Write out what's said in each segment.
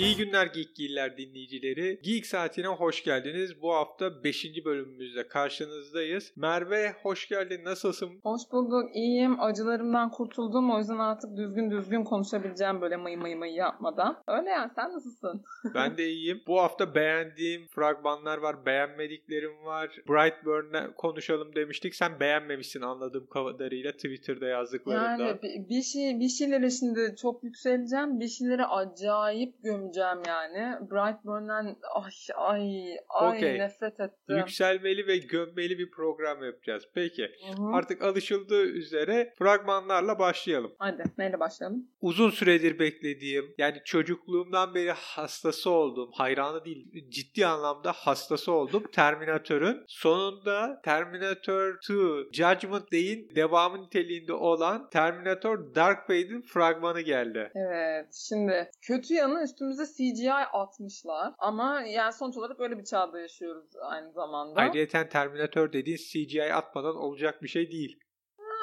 İyi günler Geek Giller dinleyicileri. Geek Saati'ne hoş geldiniz. Bu hafta 5. bölümümüzde karşınızdayız. Merve hoş geldin. Nasılsın? Hoş bulduk. İyiyim. Acılarımdan kurtuldum. O yüzden artık düzgün düzgün konuşabileceğim böyle mıy mıy mıy yapmadan. Öyle yani. Sen nasılsın? ben de iyiyim. Bu hafta beğendiğim fragmanlar var. Beğenmediklerim var. Brightburn'la konuşalım demiştik. Sen beğenmemişsin anladığım kadarıyla Twitter'da yazdıklarında. Yani bir, bir şey bir şeylere şimdi çok yükseleceğim. Bir şeylere acayip gömeceğim yani. Brightburn'dan ay ay ay Okey. nefret ettim. Yükselmeli ve gömmeli bir program yapacağız. Peki. Hı hı. Artık alışıldığı üzere fragmanlarla başlayalım. Hadi neyle başlayalım? Uzun süredir beklediğim yani çocukluğumdan beri hastası olduğum hayranı değil ciddi anlamda hastası olduğum Terminator'ın sonunda Terminator 2 Judgment Day'in devamı niteliğinde olan Terminator Dark Fade'in fragmanı geldi. Evet. Şimdi kötü yanı üstümüze CGI atmışlar. Ama yani sonuç olarak öyle bir çağda yaşıyoruz aynı zamanda. Ayrıca Terminator dediğin CGI atmadan olacak bir şey değil.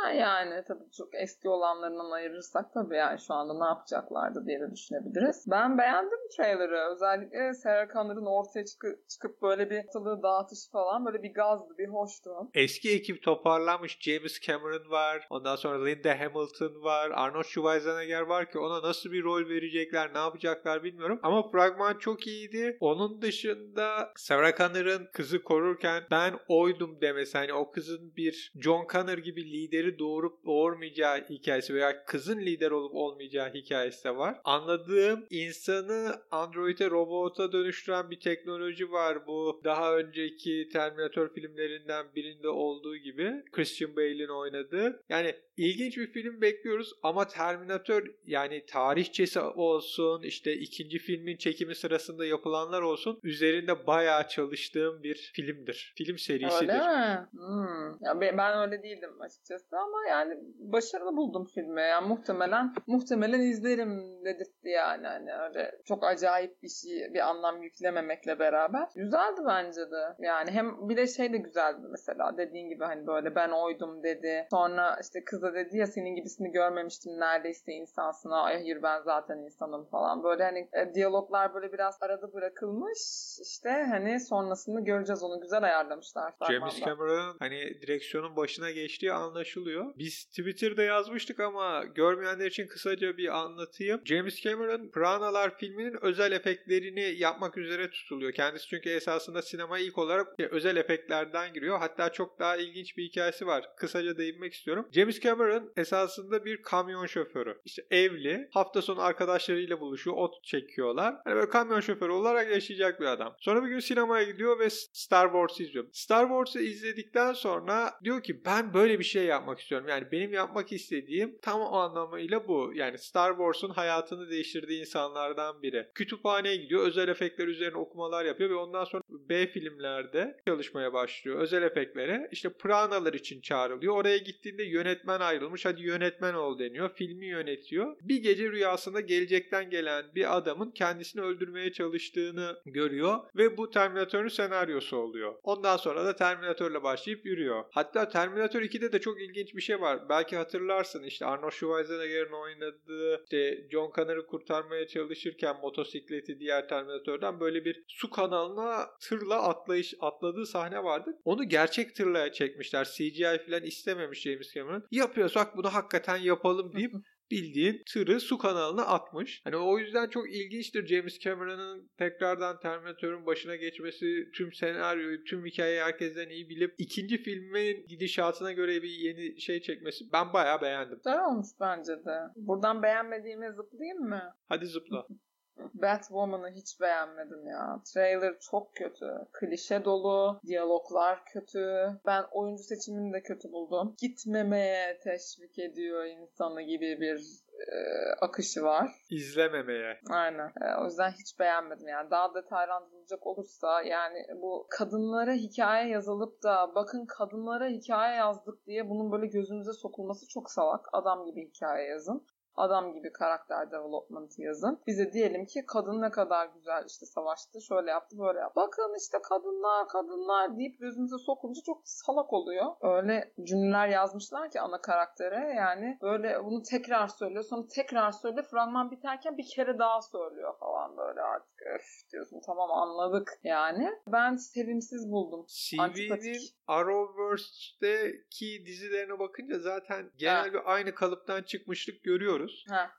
Yani tabii çok eski olanlarından ayırırsak tabii yani şu anda ne yapacaklardı diye de düşünebiliriz. Ben beğendim trailer'ı. Özellikle Sarah Connor'ın ortaya çıkıp, çıkıp böyle bir ortalığı dağıtışı falan böyle bir gazdı, bir hoştu. Eski ekip toparlanmış. James Cameron var. Ondan sonra Linda Hamilton var. Arnold Schwarzenegger var ki ona nasıl bir rol verecekler, ne yapacaklar bilmiyorum. Ama fragman çok iyiydi. Onun dışında Sarah Connor'ın kızı korurken ben oydum demesi. Hani o kızın bir John Connor gibi lideri doğurup doğurmayacağı hikayesi veya kızın lider olup olmayacağı hikayesi de var. Anladığım insanı androide robota dönüştüren bir teknoloji var. Bu daha önceki Terminator filmlerinden birinde olduğu gibi Christian Bale'in oynadığı. Yani ilginç bir film bekliyoruz ama Terminator yani tarihçesi olsun işte ikinci filmin çekimi sırasında yapılanlar olsun üzerinde bayağı çalıştığım bir filmdir. Film serisidir. Öyle mi? Hmm. Ya ben öyle değildim açıkçası ama yani başarılı buldum filmi. Yani muhtemelen muhtemelen izlerim dedirtti yani. Hani öyle çok acayip bir şey bir anlam yüklememekle beraber. Güzeldi bence de. Yani hem bir de şey de güzeldi mesela dediğin gibi hani böyle ben oydum dedi. Sonra işte kıza dedi ya senin gibisini görmemiştim neredeyse insansın. Ay hayır ben zaten insanım falan. Böyle hani e, diyaloglar böyle biraz arada bırakılmış. İşte hani sonrasını göreceğiz onu güzel ayarlamışlar. James. Cameron'ın hani direksiyonun başına geçtiği anlaşılıyor. Biz Twitter'da yazmıştık ama görmeyenler için kısaca bir anlatayım. James Cameron Piranhalar filminin özel efektlerini yapmak üzere tutuluyor. Kendisi çünkü esasında sinema ilk olarak özel efektlerden giriyor. Hatta çok daha ilginç bir hikayesi var. Kısaca değinmek istiyorum. James Cameron esasında bir kamyon şoförü. İşte evli. Hafta sonu arkadaşlarıyla buluşuyor. Ot çekiyorlar. Hani böyle kamyon şoförü olarak yaşayacak bir adam. Sonra bir gün sinemaya gidiyor ve Star Wars izliyor. Star Wars'ı izledikten sonra diyor ki ben böyle bir şey yapmak istiyorum. Yani benim yapmak istediğim tam o anlamıyla bu. Yani Star Wars'un hayatını değiştirdiği insanlardan biri. Kütüphaneye gidiyor. Özel efektler üzerine okumalar yapıyor ve ondan sonra B filmlerde çalışmaya başlıyor. Özel efektlere. İşte Pranalar için çağrılıyor. Oraya gittiğinde yönetmen ayrılmış. Hadi yönetmen ol deniyor. Filmi yönetiyor. Bir gece rüyasında gelecekten gelen bir adamın kendisini öldürmeye çalıştığını görüyor ve bu Terminator'un senaryosu oluyor. Ondan sonra da Terminator'la başlayıp yürüyor. Hatta Terminator 2'de de çok ilginç bir şey var. Belki hatırlarsın işte Arnold Schwarzenegger'in oynadığı işte John Connor'ı kurtarmaya çalışırken motosikleti diğer Terminator'dan böyle bir su kanalına tırla atlayış atladığı sahne vardı. Onu gerçek tırla çekmişler. CGI falan istememiş James Cameron. Yapıyorsak bunu hakikaten yapalım deyip bildiğin tırı su kanalına atmış. Hani o yüzden çok ilginçtir James Cameron'ın tekrardan Terminator'un başına geçmesi, tüm senaryoyu, tüm hikayeyi herkesten iyi bilip ikinci filmin gidişatına göre bir yeni şey çekmesi ben bayağı beğendim. Güzel olmuş bence de. Buradan beğenmediğime zıplayayım mı? Hadi zıpla. Batwoman'ı hiç beğenmedim ya. Trailer çok kötü. Klişe dolu. Diyaloglar kötü. Ben oyuncu seçimini de kötü buldum. Gitmemeye teşvik ediyor insanı gibi bir e, akışı var. İzlememeye. Aynen. E, o yüzden hiç beğenmedim yani. Daha detaylandırılacak olursa yani bu kadınlara hikaye yazılıp da bakın kadınlara hikaye yazdık diye bunun böyle gözümüze sokulması çok salak. Adam gibi hikaye yazın. Adam gibi karakter development yazın. Bize diyelim ki kadın ne kadar güzel işte savaştı, şöyle yaptı, böyle yaptı. Bakın işte kadınlar, kadınlar deyip gözümüze sokunca çok salak oluyor. Öyle cümleler yazmışlar ki ana karaktere yani böyle bunu tekrar söylüyor. Sonra tekrar söylüyor. Fragman biterken bir kere daha söylüyor falan böyle artık öf diyorsun tamam anladık yani. Ben sevimsiz buldum. CV'nin Arrowverse'deki dizilerine bakınca zaten genel ha. bir aynı kalıptan çıkmışlık görüyoruz.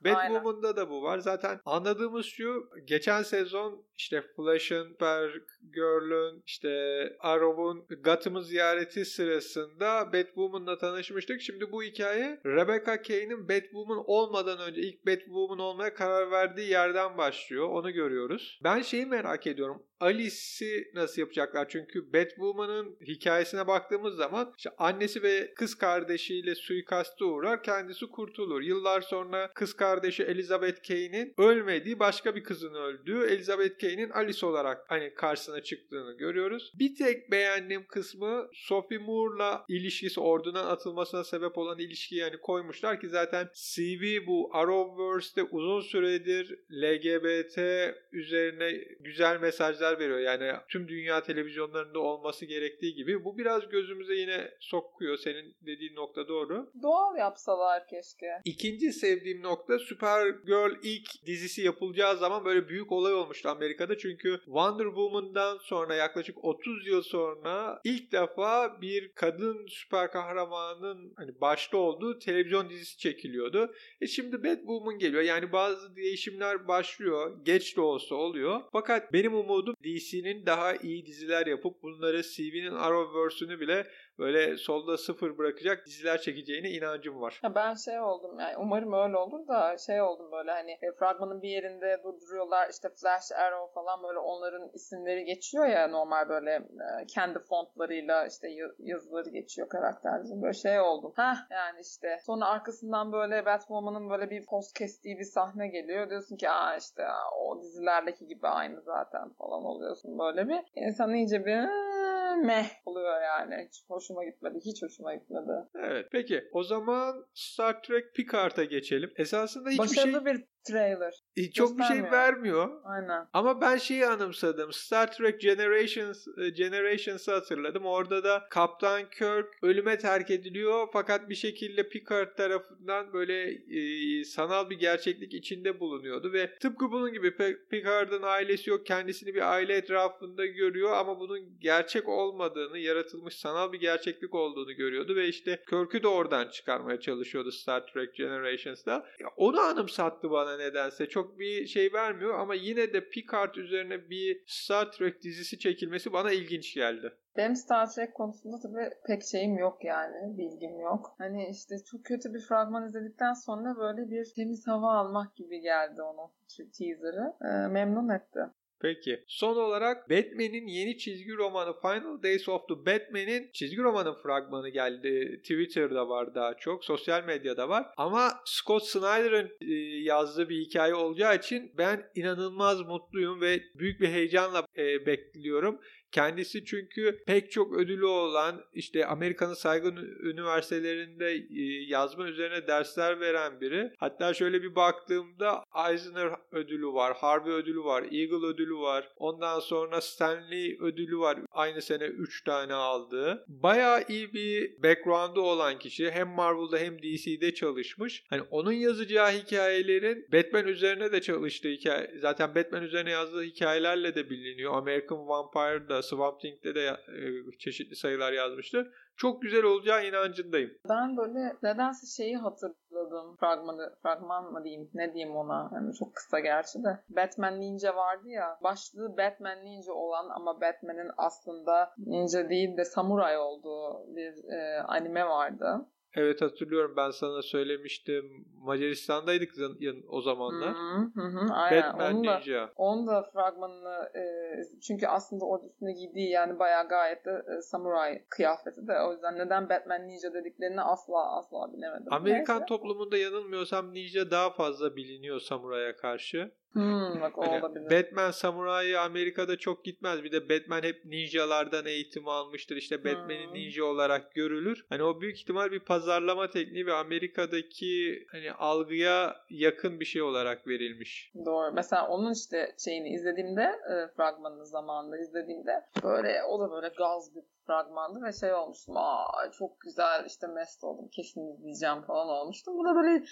Batwoman'da da bu var. Zaten anladığımız şu geçen sezon işte Flash'ın, Supergirl'ün, işte Arrow'un Gotham'ı ziyareti sırasında Batwoman'la tanışmıştık. Şimdi bu hikaye Rebecca Kane'in Batwoman olmadan önce ilk Batwoman olmaya karar verdiği yerden başlıyor. Onu görüyoruz. Ben şeyi merak ediyorum. Alice'i nasıl yapacaklar? Çünkü Batwoman'ın hikayesine baktığımız zaman işte annesi ve kız kardeşiyle suikaste uğrar, kendisi kurtulur. Yıllar sonra kız kardeşi Elizabeth Kane'in ölmediği başka bir kızın öldüğü, Elizabeth Kane'in Alice olarak hani karşısına çıktığını görüyoruz. Bir tek beğendiğim kısmı Sophie Moore'la ilişkisi, ordudan atılmasına sebep olan ilişkiyi yani koymuşlar ki zaten CV bu Arrowverse'de uzun süredir LGBT üzerine güzel mesajlar mesajlar veriyor. Yani tüm dünya televizyonlarında olması gerektiği gibi. Bu biraz gözümüze yine sokuyor. Senin dediğin nokta doğru. Doğal yapsalar keşke. İkinci sevdiğim nokta Supergirl ilk dizisi yapılacağı zaman böyle büyük olay olmuştu Amerika'da. Çünkü Wonder Woman'dan sonra yaklaşık 30 yıl sonra ilk defa bir kadın süper kahramanın hani başta olduğu televizyon dizisi çekiliyordu. E şimdi Batwoman geliyor. Yani bazı değişimler başlıyor. Geç de olsa oluyor. Fakat benim umudum DC'nin daha iyi diziler yapıp bunları CV'nin Arrowverse'ünü bile böyle solda sıfır bırakacak diziler çekeceğine inancım var. Ya ben şey oldum yani umarım öyle olur da şey oldum böyle hani e, fragmanın bir yerinde durduruyorlar işte Flash, Arrow falan böyle onların isimleri geçiyor ya normal böyle e, kendi fontlarıyla işte yazıları geçiyor karakterlerin böyle şey oldum. Ha yani işte sonra arkasından böyle Batwoman'ın böyle bir post kestiği bir sahne geliyor diyorsun ki aa işte o dizilerdeki gibi aynı zaten falan oluyorsun böyle bir insan iyice bir meh oluyor yani. Hiç hoşuma gitmedi. Hiç hoşuma gitmedi. Evet. Peki o zaman Star Trek Picard'a geçelim. Esasında hiçbir Başarılı şey... bir trailer. E, çok bir şey vermiyor. Aynen. Ama ben şeyi anımsadım. Star Trek Generations e, Generations'ı hatırladım. Orada da Kaptan Kirk ölüme terk ediliyor fakat bir şekilde Picard tarafından böyle e, sanal bir gerçeklik içinde bulunuyordu ve tıpkı bunun gibi Picard'ın ailesi yok. Kendisini bir aile etrafında görüyor ama bunun gerçek olmadığını, yaratılmış sanal bir gerçeklik olduğunu görüyordu ve işte Kirk'ü de oradan çıkarmaya çalışıyordu Star Trek Generations'da. Onu anımsattı bana nedense. Çok bir şey vermiyor ama yine de Picard üzerine bir Star Trek dizisi çekilmesi bana ilginç geldi. Benim Star Trek konusunda tabii pek şeyim yok yani. Bilgim yok. Hani işte çok kötü bir fragman izledikten sonra böyle bir temiz hava almak gibi geldi onun teaser'ı. Ee, memnun etti. Peki. Son olarak Batman'in yeni çizgi romanı Final Days of the Batman'in çizgi romanın fragmanı geldi. Twitter'da var daha çok. Sosyal medyada var. Ama Scott Snyder'ın e, yazdığı bir hikaye olacağı için ben inanılmaz mutluyum ve büyük bir heyecanla e, bekliyorum. Kendisi çünkü pek çok ödülü olan işte Amerika'nın saygın üniversitelerinde e, yazma üzerine dersler veren biri. Hatta şöyle bir baktığımda Eisner ödülü var, Harvey ödülü var, Eagle ödülü var. Ondan sonra Stanley ödülü var. Aynı sene 3 tane aldığı. Bayağı iyi bir background'u olan kişi. Hem Marvel'da hem DC'de çalışmış. Hani onun yazacağı hikayelerin Batman üzerine de çalıştığı hikaye. Zaten Batman üzerine yazdığı hikayelerle de biliniyor. American Vampire'da Swamp Thing'de de e, çeşitli sayılar yazmıştı. Çok güzel olacağı inancındayım. Ben böyle nedense şeyi hatırladım. Fragmanı, fragman mı diyeyim ne diyeyim ona. Yani çok kısa gerçi de. Batman Ninja vardı ya. Başlığı Batman Ninja olan ama Batman'in aslında ninja değil de samuray olduğu bir e, anime vardı. Evet hatırlıyorum ben sana söylemiştim. Macaristan'daydık o zamanlar. Hı hı, hı, aynen. Batman onun da, Ninja. Onun da fragmanını e, çünkü aslında orada üstüne giydiği yani bayağı gayet de e, samuray kıyafeti de o yüzden neden Batman Ninja dediklerini asla asla bilemedim. Amerikan Neyse. toplumunda yanılmıyorsam ninja daha fazla biliniyor samuraya karşı. Hmm, bak o olabilir. Batman samurayı Amerika'da çok gitmez. Bir de Batman hep ninjalardan eğitim almıştır. İşte Batman'in Hmm. ninja olarak görülür. Hani o büyük ihtimal bir pazarlama tekniği ve Amerika'daki hani algıya yakın bir şey olarak verilmiş. Doğru. Mesela onun işte şeyini izlediğimde e, fragmanını zamanında izlediğimde böyle o da böyle gaz bir fragmandı ve şey olmuştum. Aa çok güzel işte mest oldum. Kesin izleyeceğim falan olmuştum. Bu da böyle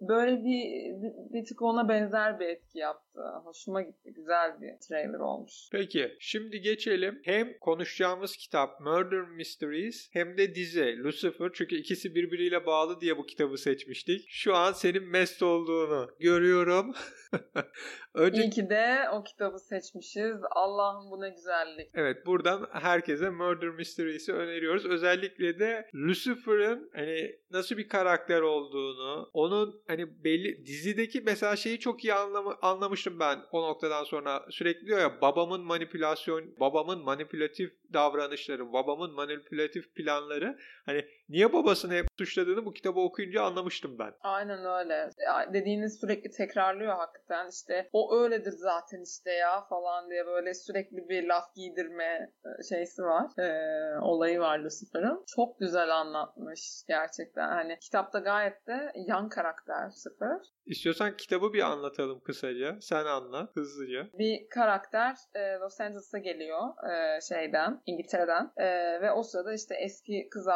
böyle bir, bir, tık ona benzer bir etki yaptı. Hoşuma gitti. Güzel bir trailer olmuş. Peki şimdi geçelim. Hem konuşacağımız kitap Murder Mysteries hem de dizi Lucifer. Çünkü ikisi birbiriyle bağlı diye bu kitabı seçmiştik. Şu an senin mest olduğunu görüyorum. Önce İyi ki de o kitabı seçmişiz. Allah'ım bu ne güzellik. Evet buradan herkese Murder Mysteries'i öneriyoruz. Özellikle de Lucifer'ın hani nasıl bir karakter olduğunu, onun hani belli dizideki mesela şeyi çok iyi anlamı, anlamıştım ben o noktadan sonra. Sürekli diyor ya babamın manipülasyon, babamın manipülatif davranışları, babamın manipülatif planları. Hani niye babasını hep suçladığını bu kitabı okuyunca anlamıştım ben. Aynen öyle. Ya Dediğiniz sürekli tekrarlıyor hakikaten. İşte o öyledir zaten işte ya falan diye böyle sürekli bir laf giydirme e, şeysi var. Ee, olayı var Lucifer'ın. Çok güzel anlatmış gerçekten. Hani kitapta gayet de yan karakter Lucifer. İstiyorsan kitabı bir anlatalım kısaca. Sen anlat hızlıca. Bir karakter e, Los Angeles'a geliyor e, şeyden, İngiltere'den E, ve o sırada işte eski kız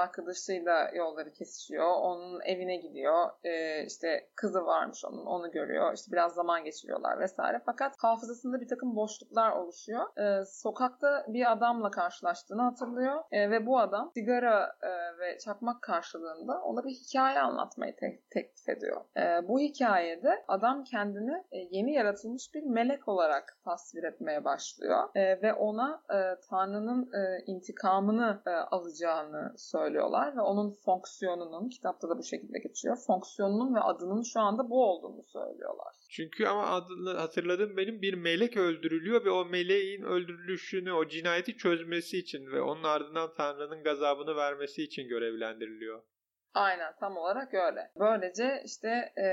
arkadaşıyla yolları kesişiyor. Onun evine gidiyor. E, işte kızı varmış onun, onu görüyor. İşte biraz zaman geçiriyorlar vesaire. Fakat hafızasında bir takım boşluklar oluşuyor. E, sokakta bir adamla karşılaştığını hatırlıyor E, ve bu adam sigara e, ve çakmak karşılığında ona bir hikaye anlatmayı te- teklif ediyor. E, bu hikayede adam kendini e, yeni yaratılmış bir melek olarak tasvir etmeye başlıyor E, ve ona e, Tanrı'nın e, intikamını e, alacağını söylüyorlar ve onun fonksiyonunun kitapta da bu şekilde geçiyor. Fonksiyonunun ve adının şu anda bu olduğunu söylüyorlar. Çünkü ama adını hatırladım benim bir melek öldürülüyor ve o meleğin öldürülüşünü, o cinayeti çözmesi için ve onun ardından Tanrı'nın gazabını vermesi için görevlendiriliyor. Aynen tam olarak öyle. Böylece işte e,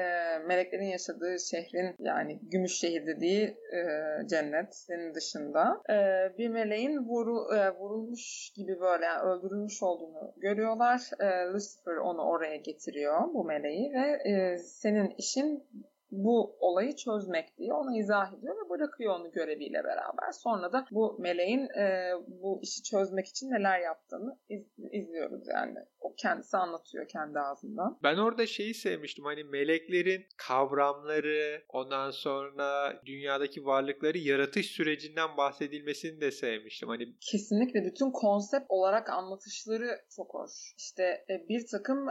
meleklerin yaşadığı şehrin yani gümüş şehir dediği e, cennetin dışında e, bir meleğin vuru, e, vurulmuş gibi böyle yani öldürülmüş olduğunu görüyorlar. E, Lucifer onu oraya getiriyor bu meleği ve e, senin işin bu olayı çözmek diye ona izah ediyor ve bırakıyor onu göreviyle beraber. Sonra da bu meleğin e, bu işi çözmek için neler yaptığını iz- izliyoruz yani. O kendisi anlatıyor kendi ağzından. Ben orada şeyi sevmiştim hani meleklerin kavramları ondan sonra dünyadaki varlıkları yaratış sürecinden bahsedilmesini de sevmiştim. Hani Kesinlikle bütün konsept olarak anlatışları çok hoş. İşte e, bir takım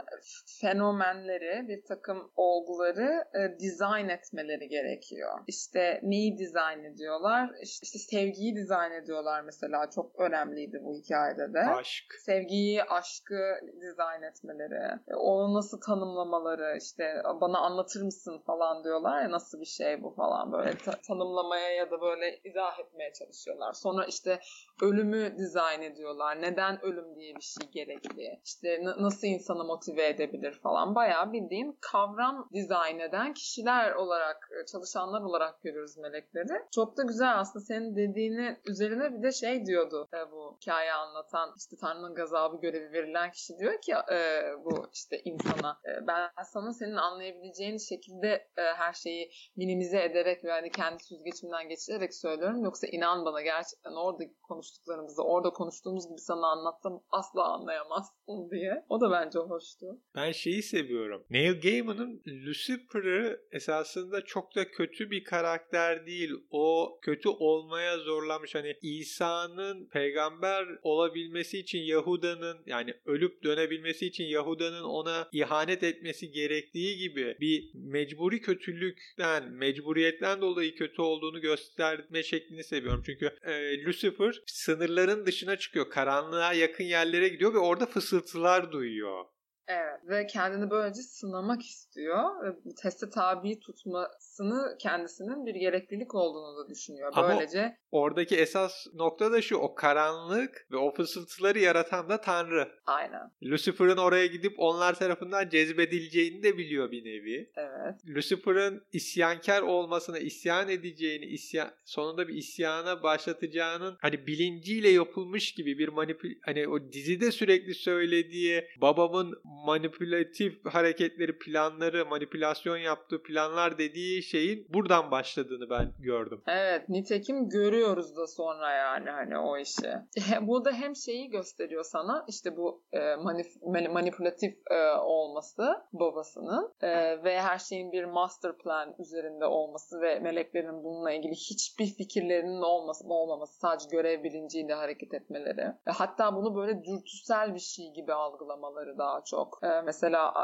fenomenleri, bir takım olguları e, dizayn etmeleri gerekiyor. İşte neyi dizayn ediyorlar? İşte, işte sevgiyi dizayn ediyorlar mesela. Çok önemliydi bu hikayede de. aşk. sevgiyi, aşkı dizayn etmeleri, e, onu nasıl tanımlamaları, işte bana anlatır mısın falan diyorlar ya nasıl bir şey bu falan böyle ta- tanımlamaya ya da böyle izah etmeye çalışıyorlar. Sonra işte ölümü dizayn ediyorlar. Neden ölüm diye bir şey gerekli? İşte na- nasıl insanı motive edebilir falan. Bayağı bildiğin kavram dizayn eden kişiler olarak, e, çalışanlar olarak görüyoruz melekleri. Çok da güzel aslında senin dediğini üzerine bir de şey diyordu e, bu hikaye anlatan işte Tanrı'nın gazabı görevi verilen kişi diyor ki e, bu işte insana e, ben sana senin anlayabileceğin şekilde e, her şeyi minimize ederek ve hani kendi süzgeçimden geçirerek söylüyorum. Yoksa inan bana gerçekten orada konuştuklarımızı orada konuştuğumuz gibi sana anlatsam asla anlayamazsın diye. O da bence hoştu. Ben şeyi seviyorum. Neil Gaiman'ın Lucifer'ı esasında çok da kötü bir karakter değil. O kötü olmaya zorlamış. Hani İsa'nın peygamber olabilmesi için Yahuda'nın yani ölüp dönebilmesi için Yahuda'nın ona ihanet etmesi gerektiği gibi bir mecburi kötülükten, mecburiyetten dolayı kötü olduğunu gösterme şeklini seviyorum. Çünkü e, Lucifer sınırların dışına çıkıyor. Karanlığa yakın yerlere gidiyor ve orada fısıltılar duyuyor. Evet ve kendini böylece sınamak istiyor ve bu teste tabi tutmasını kendisinin bir gereklilik olduğunu da düşünüyor. Böylece Ama oradaki esas nokta da şu o karanlık ve o fısıltıları yaratan da Tanrı. Aynen. Lucifer'ın oraya gidip onlar tarafından cezbedileceğini de biliyor bir nevi. Evet. Lucifer'ın isyankar olmasına, isyan edeceğini, isyan, sonunda bir isyana başlatacağının hani bilinciyle yapılmış gibi bir manipül hani o dizide sürekli söylediği babamın manipülatif hareketleri, planları, manipülasyon yaptığı planlar dediği şeyin buradan başladığını ben gördüm. Evet, nitekim görüyoruz da sonra yani hani o işi. Burada hem şeyi gösteriyor sana işte bu e, manip- manipülatif e, olması babasının e, ve her şeyin bir master plan üzerinde olması ve meleklerin bununla ilgili hiçbir fikirlerinin olması olmaması sadece görev bilinciyle hareket etmeleri ve hatta bunu böyle dürtüsel bir şey gibi algılamaları daha çok. E, mesela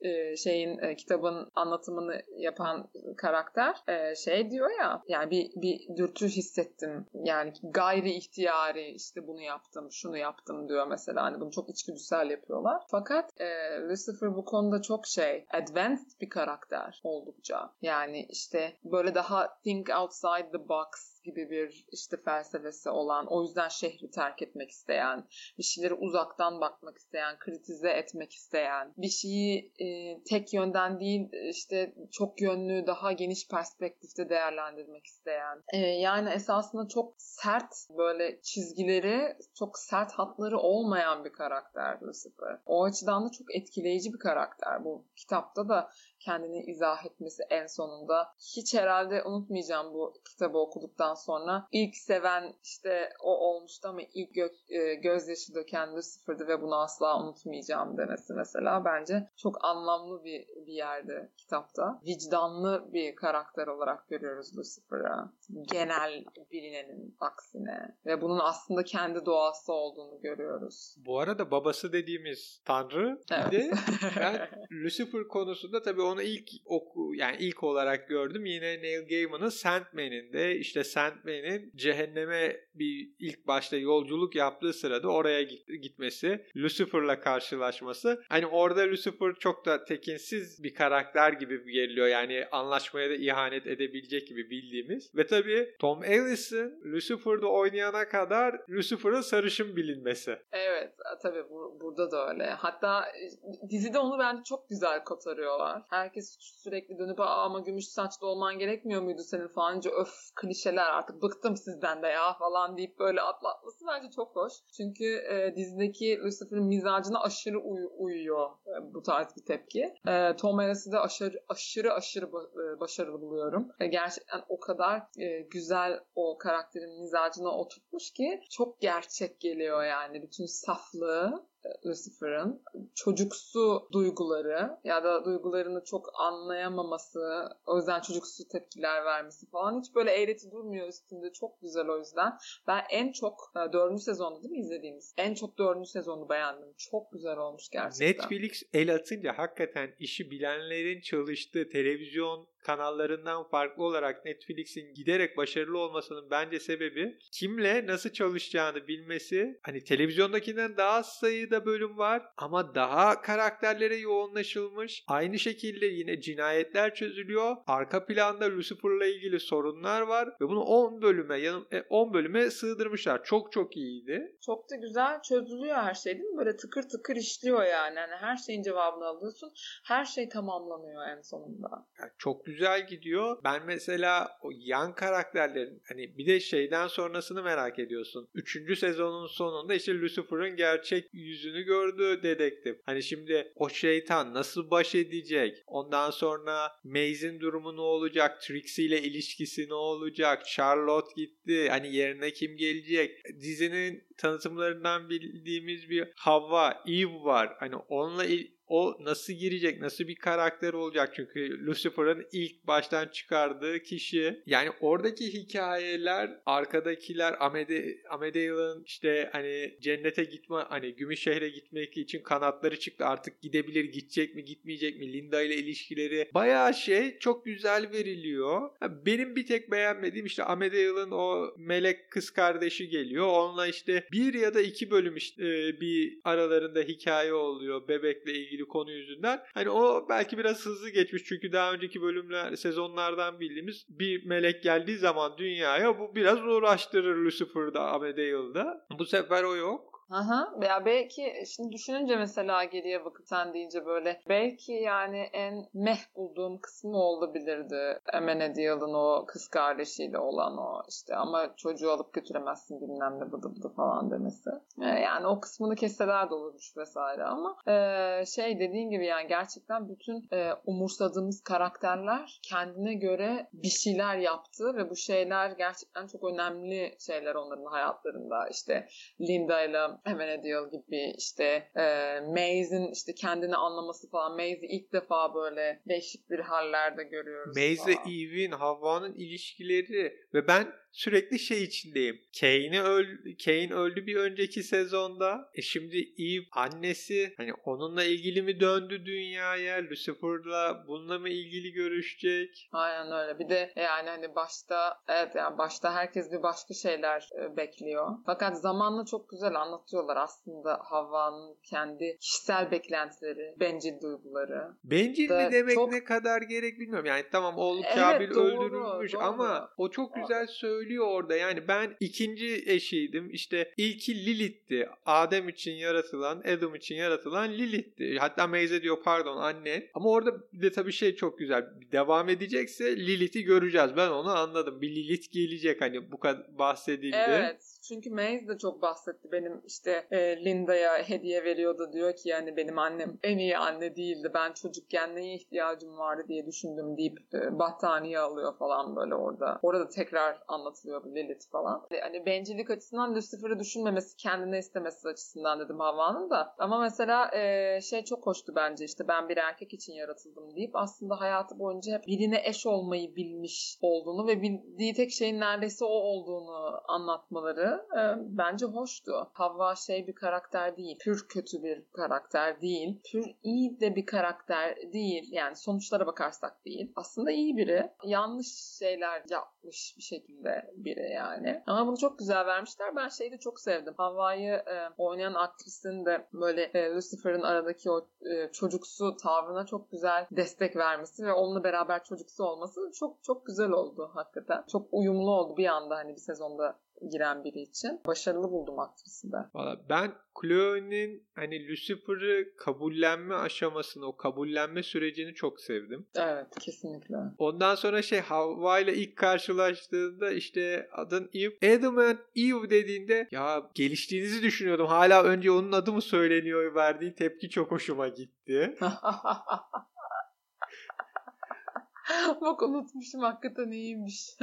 e, şeyin e, kitabın anlatımını yapan karakter e, şey diyor ya yani bir, bir dürtü hissettim yani gayri ihtiyari işte bunu yaptım şunu yaptım diyor mesela hani bunu çok içgüdüsel yapıyorlar. Fakat Lucifer bu konuda çok şey advanced bir karakter oldukça. Yani işte böyle daha think outside the box gibi bir işte felsefesi olan, o yüzden şehri terk etmek isteyen, bir şeyleri uzaktan bakmak isteyen, kritize etmek isteyen, bir şeyi e, tek yönden değil işte çok yönlü, daha geniş perspektifte değerlendirmek isteyen. E, yani esasında çok sert böyle çizgileri, çok sert hatları olmayan bir karakter Lucifer. O açıdan da çok etkileyici bir karakter. Bu kitapta da kendini izah etmesi en sonunda. Hiç herhalde unutmayacağım bu kitabı okuduktan sonra. İlk seven işte o olmuştu ama ilk gö- e, gözyaşı döken Lucifer'dı ve bunu asla unutmayacağım demesi mesela bence çok anlamlı bir, bir yerde kitapta. Vicdanlı bir karakter olarak görüyoruz Lucifer'ı. Genel bilinenin aksine. Ve bunun aslında kendi doğası olduğunu görüyoruz. Bu arada babası dediğimiz tanrı evet. de ben Lucifer konusunda tabii onu ilk oku yani ilk olarak gördüm. Yine Neil Gaiman'ın Sandman'in de işte Sandman'in cehenneme bir ilk başta yolculuk yaptığı sırada oraya gitmesi, Lucifer'la karşılaşması. Hani orada Lucifer çok da tekinsiz bir karakter gibi geliyor. Yani anlaşmaya da ihanet edebilecek gibi bildiğimiz. Ve tabii Tom Ellis'in Lucifer'da oynayana kadar Lucifer'ın sarışın bilinmesi. Evet tabii bu, burada da öyle. Hatta dizide onu bence çok güzel kotarıyorlar. Herkes sürekli dönüp ama gümüş saçlı olman gerekmiyor muydu senin falanca öf klişeler artık bıktım sizden de ya falan deyip böyle atlatması bence çok hoş. Çünkü e, dizideki Lucifer'ın mizacına aşırı uy- uyuyor e, bu tarz bir tepki. E, Tom Ellis'i de aşırı aşırı aşırı e, başarılı buluyorum. E, gerçekten o kadar e, güzel o karakterin mizacına oturtmuş ki çok gerçek geliyor yani bütün saflığı Lucifer'ın çocuksu duyguları ya da duygularını çok anlayamaması, o yüzden çocuksu tepkiler vermesi falan hiç böyle eğreti durmuyor üstünde. Çok güzel o yüzden. Ben en çok e, dördüncü sezonda değil mi izlediğimiz? En çok dördüncü sezonu beğendim. Çok güzel olmuş gerçekten. Netflix el atınca hakikaten işi bilenlerin çalıştığı televizyon kanallarından farklı olarak Netflix'in giderek başarılı olmasının bence sebebi kimle nasıl çalışacağını bilmesi. Hani televizyondakinden daha az sayıda bölüm var ama daha karakterlere yoğunlaşılmış. Aynı şekilde yine cinayetler çözülüyor. Arka planda Lucifer'la ilgili sorunlar var ve bunu 10 bölüme 10 e, bölüme sığdırmışlar. Çok çok iyiydi. Çok da güzel çözülüyor her şey değil mi? Böyle tıkır tıkır işliyor yani. yani her şeyin cevabını alıyorsun. Her şey tamamlanıyor en sonunda. Yani çok güzel gidiyor. Ben mesela o yan karakterlerin hani bir de şeyden sonrasını merak ediyorsun. Üçüncü sezonun sonunda işte Lucifer'ın gerçek yüzünü gördü dedektif. Hani şimdi o şeytan nasıl baş edecek? Ondan sonra Maze'in durumu ne olacak? Trixie ile ilişkisi ne olacak? Charlotte gitti. Hani yerine kim gelecek? Dizinin tanıtımlarından bildiğimiz bir Havva, Eve var. Hani onunla il- o nasıl girecek, nasıl bir karakter olacak çünkü Lucifer'ın ilk baştan çıkardığı kişi. Yani oradaki hikayeler, arkadakiler Amede Amedale'ın işte hani cennete gitme, hani Gümüşşehir'e gitmek için kanatları çıktı. Artık gidebilir, gidecek mi, gitmeyecek mi? Linda ile ilişkileri bayağı şey çok güzel veriliyor. Benim bir tek beğenmediğim işte Amedale'ın o melek kız kardeşi geliyor. Onunla işte bir ya da iki bölüm işte bir aralarında hikaye oluyor. Bebekle ilgili ilgili konu yüzünden. Hani o belki biraz hızlı geçmiş çünkü daha önceki bölümler sezonlardan bildiğimiz bir melek geldiği zaman dünyaya bu biraz uğraştırır Lucifer'da Amedale'da. Bu sefer o yok. Aha. Ya belki şimdi düşününce mesela geriye bakıp sen deyince böyle belki yani en meh bulduğum kısmı olabilirdi. Amenadiel'ın o kız kardeşiyle olan o işte ama çocuğu alıp götüremezsin bilmem ne bıdı bıdı falan demesi. Ee, yani o kısmını keseler de olurmuş vesaire ama e, şey dediğin gibi yani gerçekten bütün e, umursadığımız karakterler kendine göre bir şeyler yaptı ve bu şeyler gerçekten çok önemli şeyler onların hayatlarında. İşte Linda ile Amenadiel gibi işte e, Maze'in işte kendini anlaması falan. Maze'i ilk defa böyle değişik bir hallerde görüyoruz. Maze Eve'in, Havva'nın ilişkileri ve ben sürekli şey içindeyim. Kane, öl Kane öldü bir önceki sezonda. E şimdi Eve annesi hani onunla ilgili mi döndü dünyaya? Lucifer'la bununla mı ilgili görüşecek? Aynen öyle. Bir de yani hani başta evet yani başta herkes bir başka şeyler e, bekliyor. Fakat zamanla çok güzel anlatıyorlar aslında Havva'nın kendi kişisel beklentileri, bencil duyguları. Bencil mi demek çok... ne kadar gerek bilmiyorum. Yani tamam oğlu evet, Kabil doğru, öldürülmüş doğru. ama o çok güzel söylüyor söylüyor orada. Yani ben ikinci eşiydim. İşte ilki Lilith'ti. Adem için yaratılan, Adam için yaratılan Lilith'ti. Hatta Meyze diyor pardon annen. Ama orada bir de tabii şey çok güzel. Devam edecekse Lilith'i göreceğiz. Ben onu anladım. Bir Lilith gelecek hani bu kadar bahsedildi. Evet. Çünkü Maze de çok bahsetti. Benim işte e, Linda'ya hediye veriyordu. Diyor ki yani benim annem en iyi anne değildi. Ben çocukken neye ihtiyacım vardı diye düşündüm deyip e, battaniye alıyor falan böyle orada. Orada tekrar anlatılıyor bu Lilith falan. Hani bencillik açısından Lucifer'ı düşünmemesi, kendine istemesi açısından dedim Havva'nın da. Ama mesela e, şey çok hoştu bence işte ben bir erkek için yaratıldım deyip aslında hayatı boyunca hep birine eş olmayı bilmiş olduğunu ve bildiği tek şeyin neredeyse o olduğunu anlatmaları e, bence hoştu. Havva şey bir karakter değil. Pür kötü bir karakter değil. Pür iyi de bir karakter değil. Yani sonuçlara bakarsak değil. Aslında iyi biri. Yanlış şeyler yapmış bir şekilde biri yani. Ama bunu çok güzel vermişler. Ben şeyi de çok sevdim. Havva'yı e, oynayan aktrisin de böyle e, Lucifer'ın aradaki o e, çocuksu tavrına çok güzel destek vermesi ve onunla beraber çocuksu olması çok çok güzel oldu hakikaten. Çok uyumlu oldu bir anda hani bir sezonda giren biri için. Başarılı buldum aktrisi de. Valla ben Chloe'nin hani Lucifer'ı kabullenme aşamasını, o kabullenme sürecini çok sevdim. Evet, kesinlikle. Ondan sonra şey Havva ile ilk karşılaştığında işte adın Eve. Adam and Eve dediğinde ya geliştiğinizi düşünüyordum. Hala önce onun adı mı söyleniyor verdiği tepki çok hoşuma gitti. Bak unutmuşum hakikaten iyiymiş.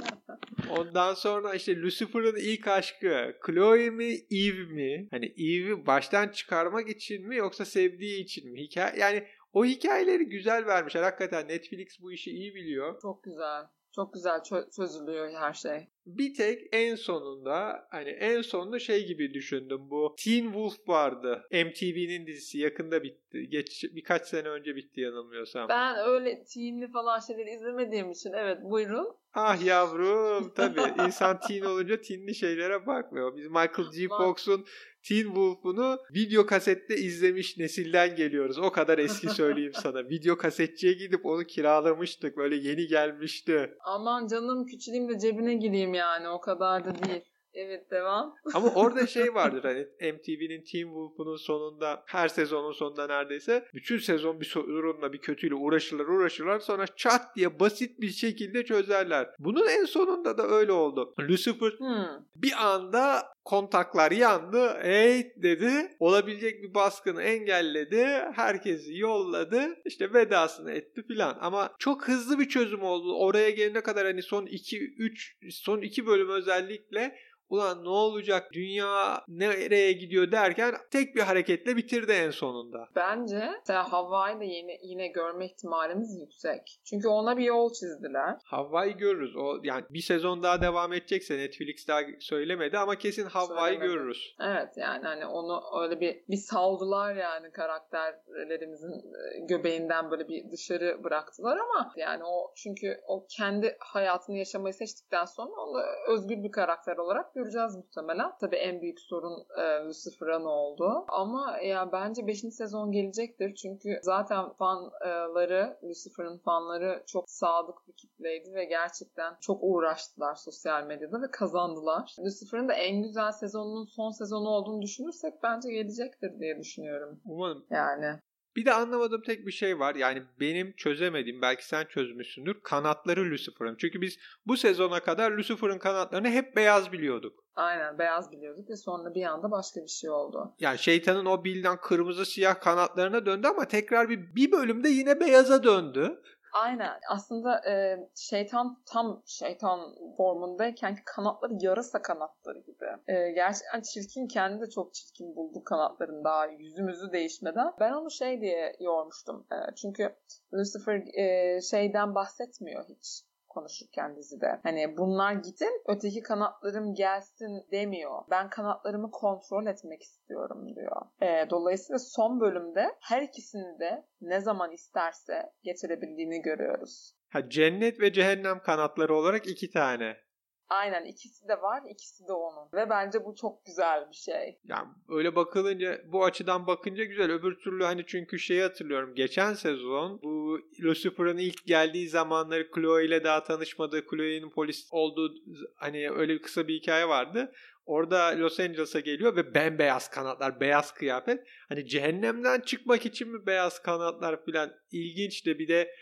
Ondan sonra işte Lucifer'ın ilk aşkı Chloe mi Eve mi? Hani Eve'i baştan çıkarmak için mi yoksa sevdiği için mi? Hikaye yani o hikayeleri güzel vermişler. Hakikaten Netflix bu işi iyi biliyor. Çok güzel. Çok güzel çözülüyor her şey. Bir tek en sonunda hani en sonunda şey gibi düşündüm bu Teen Wolf vardı. MTV'nin dizisi yakında bitti. Geç birkaç sene önce bitti yanılmıyorsam. Ben öyle teenli falan şeyleri izlemediğim için evet buyurun. Ah yavrum tabii insan teen olunca teenli şeylere bakmıyor. Biz Michael G. Fox'un Teen Wolf'unu video kasette izlemiş nesilden geliyoruz. O kadar eski söyleyeyim sana. Video kasetçiye gidip onu kiralamıştık. Böyle yeni gelmişti. Aman canım küçüleyim de cebine gireyim yani. O kadar da değil. Evet devam. Ama orada şey vardır hani MTV'nin Teen Wolf'unun sonunda her sezonun sonunda neredeyse bütün sezon bir sorunla bir kötüyle uğraşırlar uğraşırlar sonra çat diye basit bir şekilde çözerler. Bunun en sonunda da öyle oldu. Lucifer hmm. bir anda kontaklar yandı. Hey dedi. Olabilecek bir baskını engelledi. Herkesi yolladı. İşte vedasını etti filan. Ama çok hızlı bir çözüm oldu. Oraya gelene kadar hani son 2 3 son 2 bölüm özellikle ulan ne olacak dünya nereye gidiyor derken tek bir hareketle bitirdi en sonunda. Bence mesela da yine, yine görme ihtimalimiz yüksek. Çünkü ona bir yol çizdiler. Havva'yı görürüz. O yani bir sezon daha devam edecekse Netflix daha söylemedi ama kesin Havva'yı görürüz. Evet yani hani onu öyle bir bir saldılar yani karakterlerimizin e, göbeğinden böyle bir dışarı bıraktılar ama yani o çünkü o kendi hayatını yaşamayı seçtikten sonra onu özgür bir karakter olarak göreceğiz muhtemelen. Tabii en büyük sorun e, Lucifer'a ne oldu? Ama ya bence 5. sezon gelecektir. Çünkü zaten fanları, Lucifer'ın fanları çok sadık bir kitleydi ve gerçekten çok uğraştılar sosyal medyada ve kazandılar. Lucifer'ın da en güzel sezonunun son sezonu olduğunu düşünürsek bence gelecektir diye düşünüyorum. Umarım. Yani. Bir de anlamadığım tek bir şey var. Yani benim çözemediğim belki sen çözmüşsündür. Kanatları Lucifer'ın. Çünkü biz bu sezona kadar Lucifer'ın kanatlarını hep beyaz biliyorduk. Aynen beyaz biliyorduk ve sonra bir anda başka bir şey oldu. Yani şeytanın o bilden kırmızı siyah kanatlarına döndü ama tekrar bir, bir bölümde yine beyaza döndü. Aynen. Aslında e, şeytan tam şeytan formundayken kanatları yarasa kanatları gibi. E, gerçekten çirkin kendi de çok çirkin buldu kanatların daha yüzümüzü değişmeden. Ben onu şey diye yormuştum. E, çünkü Lucifer e, şeyden bahsetmiyor hiç konuşurken dizide. Hani bunlar gidin öteki kanatlarım gelsin demiyor. Ben kanatlarımı kontrol etmek istiyorum diyor. E, dolayısıyla son bölümde her ikisini de ne zaman isterse getirebildiğini görüyoruz. Ha, cennet ve cehennem kanatları olarak iki tane. Aynen ikisi de var ikisi de onun. Ve bence bu çok güzel bir şey. Yani öyle bakılınca bu açıdan bakınca güzel. Öbür türlü hani çünkü şeyi hatırlıyorum. Geçen sezon bu Lucifer'ın ilk geldiği zamanları Chloe ile daha tanışmadığı Chloe'nin polis olduğu hani öyle bir kısa bir hikaye vardı. Orada Los Angeles'a geliyor ve bembeyaz kanatlar, beyaz kıyafet. Hani cehennemden çıkmak için mi beyaz kanatlar filan ilginç de bir de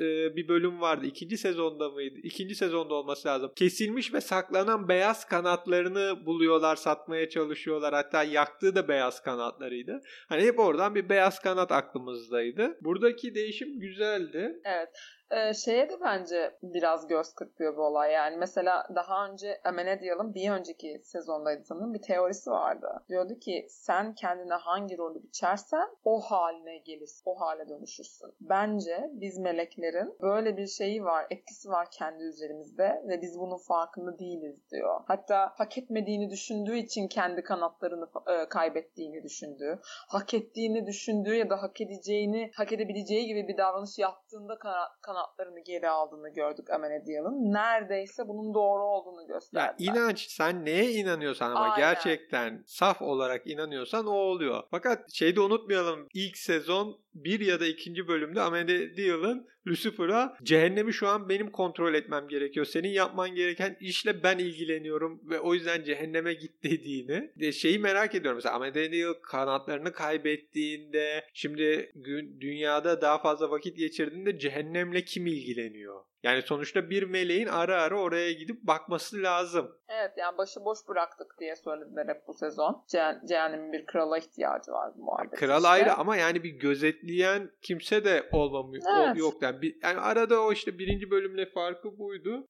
e, bir bölüm vardı. İkinci sezonda mıydı? İkinci sezonda olması lazım. Kesilmiş ve saklanan beyaz kanatlarını buluyorlar, satmaya çalışıyorlar. Hatta yaktığı da beyaz kanatlarıydı. Hani hep oradan bir beyaz kanat aklımızdaydı. Buradaki değişim güzeldi. Evet. Ee, şeye de bence biraz göz kırpıyor bu olay. Yani mesela daha önce Amenadiel'ın bir önceki sezondaydı sanırım bir teorisi vardı. Diyordu ki sen kendine hangi rolü biçersen o haline gelirsin. O hale dönüşürsün. Bence biz meleklerin böyle bir şeyi var, etkisi var kendi üzerimizde ve biz bunun farkında değiliz diyor. Hatta hak etmediğini düşündüğü için kendi kanatlarını e, kaybettiğini düşündüğü, hak ettiğini düşündüğü ya da hak edeceğini, hak edebileceği gibi bir davranış yaptığında kanat kanatlarını geri aldığını gördük Amenadiel'ın. Neredeyse bunun doğru olduğunu gösterdi. Ya inanç sen neye inanıyorsan ama Aynen. gerçekten saf olarak inanıyorsan o oluyor. Fakat şeyde unutmayalım ilk sezon bir ya da ikinci bölümde Amenadiel'ın Lucifer'a cehennemi şu an benim kontrol etmem gerekiyor. Senin yapman gereken işle ben ilgileniyorum ve o yüzden cehenneme git dediğini. De şeyi merak ediyorum mesela Amenadiel kanatlarını kaybettiğinde şimdi dünyada daha fazla vakit geçirdiğinde cehennemle kim ilgileniyor? Yani sonuçta bir meleğin ara ara oraya gidip bakması lazım. Evet yani başı boş bıraktık diye söylediler hep bu sezon. Ce- cehennemin bir krala ihtiyacı var bu muhabbet. Kral işte. ayrı ama yani bir gözetleyen kimse de olmamıyor. Evet. yok yani. Bir, yani arada o işte birinci bölümle farkı buydu.